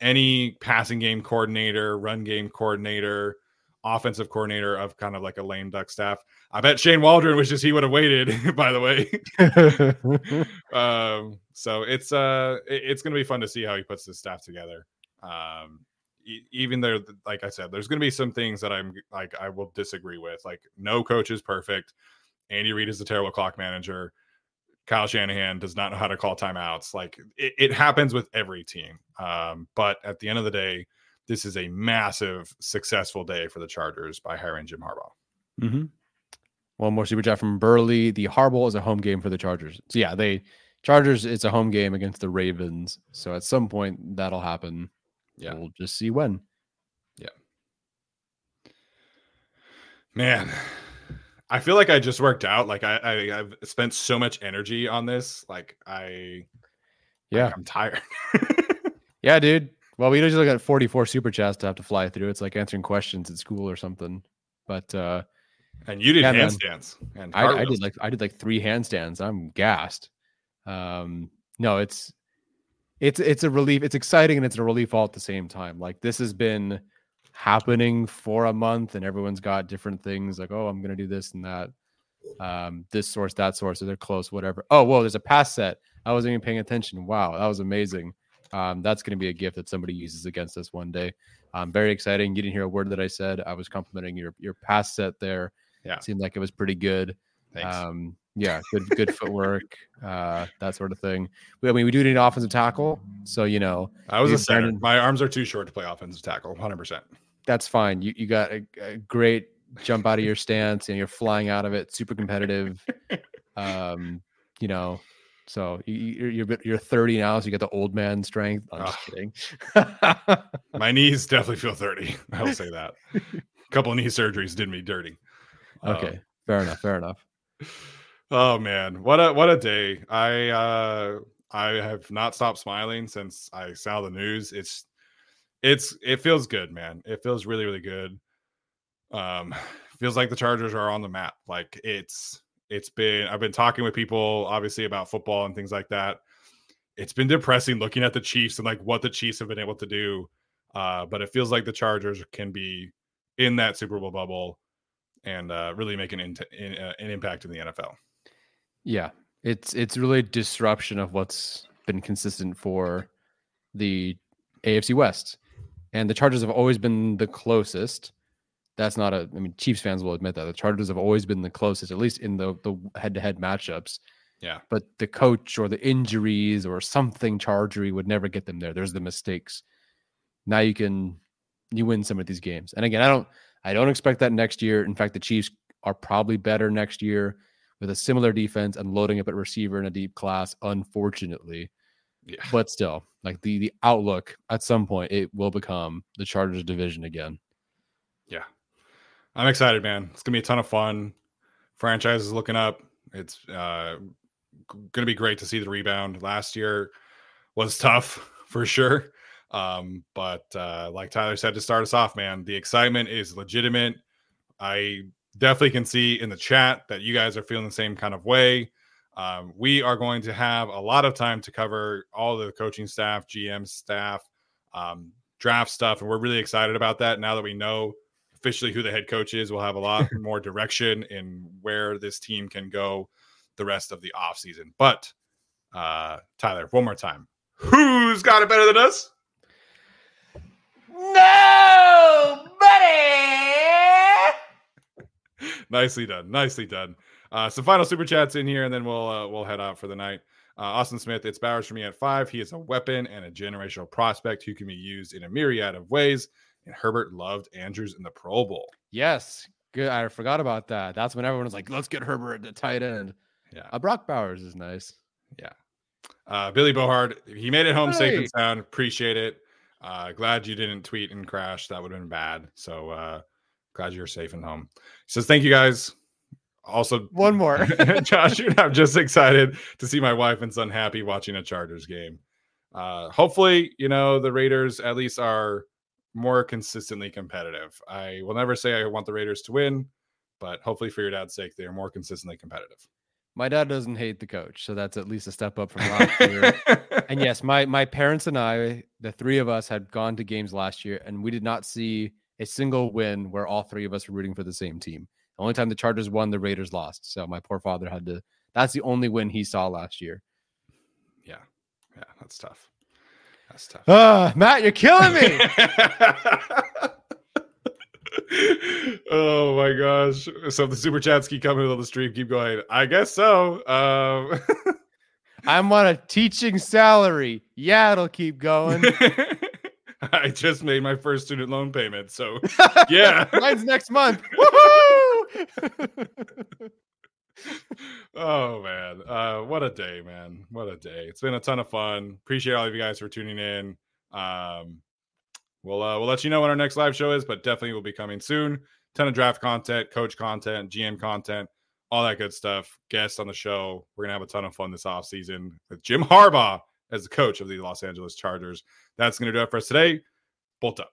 any passing game coordinator, run game coordinator, offensive coordinator of kind of like a lame duck staff. I bet Shane Waldron wishes he would have waited. By the way, um, so it's uh, it's gonna be fun to see how he puts this staff together. Um, e- even though, like I said, there's gonna be some things that I'm like I will disagree with. Like no coach is perfect. Andy Reid is a terrible clock manager. Kyle Shanahan does not know how to call timeouts. Like it, it happens with every team. Um, but at the end of the day, this is a massive successful day for the Chargers by hiring Jim Harbaugh. Mm-hmm. One more super chat from Burley. The Harbaugh is a home game for the Chargers. So yeah, they Chargers. It's a home game against the Ravens. So at some point that'll happen. Yeah. we'll just see when. Yeah. Man, I feel like I just worked out. Like I, I I've spent so much energy on this. Like I, Yeah, like, I'm tired. yeah, dude. Well, we usually got 44 super chats to have to fly through. It's like answering questions at school or something. But uh and you did Yeah, man. handstands. And I, I did like I did like three handstands. I'm gassed. Um, no, it's it's it's a relief. It's exciting and it's a relief all at the same time. Like this has been happening for a month, and everyone's got different things. Like, oh, I'm gonna do this and that. Um, this source, that source, or they're close, whatever. Oh, whoa, there's a pass set. I wasn't even paying attention. Wow, that was amazing. Um, that's gonna be a gift that somebody uses against us one day. Um, very exciting. You didn't hear a word that I said. I was complimenting your your pass set there. Yeah. seemed like it was pretty good. Thanks. Um, yeah, good good footwork, uh, that sort of thing. We, I mean, we do need an offensive tackle, so you know I was a center. Brandon- My arms are too short to play offensive tackle. 100. percent that's fine. You you got a, a great jump out of your stance and you're flying out of it, super competitive. Um, you know, so you, you- you're you're you're 30 now, so you got the old man strength. I'm just kidding. My knees definitely feel 30. I will say that. A couple of knee surgeries did me dirty. Okay, fair enough. Fair enough. oh man, what a what a day! I uh I have not stopped smiling since I saw the news. It's it's it feels good, man. It feels really really good. Um, feels like the Chargers are on the map. Like it's it's been I've been talking with people obviously about football and things like that. It's been depressing looking at the Chiefs and like what the Chiefs have been able to do. Uh, but it feels like the Chargers can be in that Super Bowl bubble and uh, really make an, int- in, uh, an impact in the NFL. Yeah, it's it's really a disruption of what's been consistent for the AFC West, and the Chargers have always been the closest. That's not a. I mean, Chiefs fans will admit that the Chargers have always been the closest, at least in the the head to head matchups. Yeah. But the coach or the injuries or something chargery would never get them there. There's the mistakes. Now you can you win some of these games. And again, I don't I don't expect that next year. In fact, the Chiefs are probably better next year with a similar defense and loading up at receiver in a deep class, unfortunately. Yeah. But still, like the the outlook at some point it will become the Chargers division again. Yeah. I'm excited, man. It's going to be a ton of fun. Franchise is looking up. It's uh, going to be great to see the rebound. Last year was tough for sure. Um, but uh, like Tyler said to start us off, man, the excitement is legitimate. I definitely can see in the chat that you guys are feeling the same kind of way. Um, we are going to have a lot of time to cover all the coaching staff, GM staff, um, draft stuff, and we're really excited about that. Now that we know officially who the head coach is, we'll have a lot more direction in where this team can go the rest of the offseason. But uh, Tyler, one more time, who's got it better than us? Nobody. Nicely done nicely done uh some final super chats in here and then we'll uh, we'll head out for the night. Uh, austin smith it's bowers for me at five. He is a weapon and a generational prospect who can be used in a myriad of ways and herbert loved andrews in the pro bowl. Yes. Good. I forgot about that. That's when everyone was like, let's get Herbert at the tight end. yeah. Uh, Brock Bowers is nice. Yeah, uh billy bohard he made it home safe and sound. Appreciate it. Uh glad you didn't tweet and crash. That would have been bad. So uh glad you're safe and home. He says thank you guys also One more. Josh, you I'm just excited to see my wife and son happy watching a Chargers game. Uh, hopefully, you know, the Raiders at least are more consistently competitive. I will never say I want the Raiders to win, but hopefully, for your dad's sake, they are more consistently competitive. My dad doesn't hate the coach, so that's at least a step up from last year. and yes, my my parents and I, the three of us, had gone to games last year, and we did not see a single win where all three of us were rooting for the same team. The only time the Chargers won, the Raiders lost. So my poor father had to. That's the only win he saw last year. Yeah, yeah, that's tough. That's tough. Ah, Matt, you're killing me. oh my gosh! So the super chats keep coming on the stream. Keep going. I guess so. Um... I'm on a teaching salary. Yeah, it'll keep going. I just made my first student loan payment, so yeah, mine's next month. oh man, uh, what a day, man! What a day! It's been a ton of fun. Appreciate all of you guys for tuning in. Um, we'll uh, we'll let you know when our next live show is, but definitely will be coming soon. Ton of draft content, coach content, GM content, all that good stuff. Guests on the show. We're gonna have a ton of fun this off season with Jim Harbaugh as the coach of the Los Angeles Chargers. That's gonna do it for us today. Bolt up.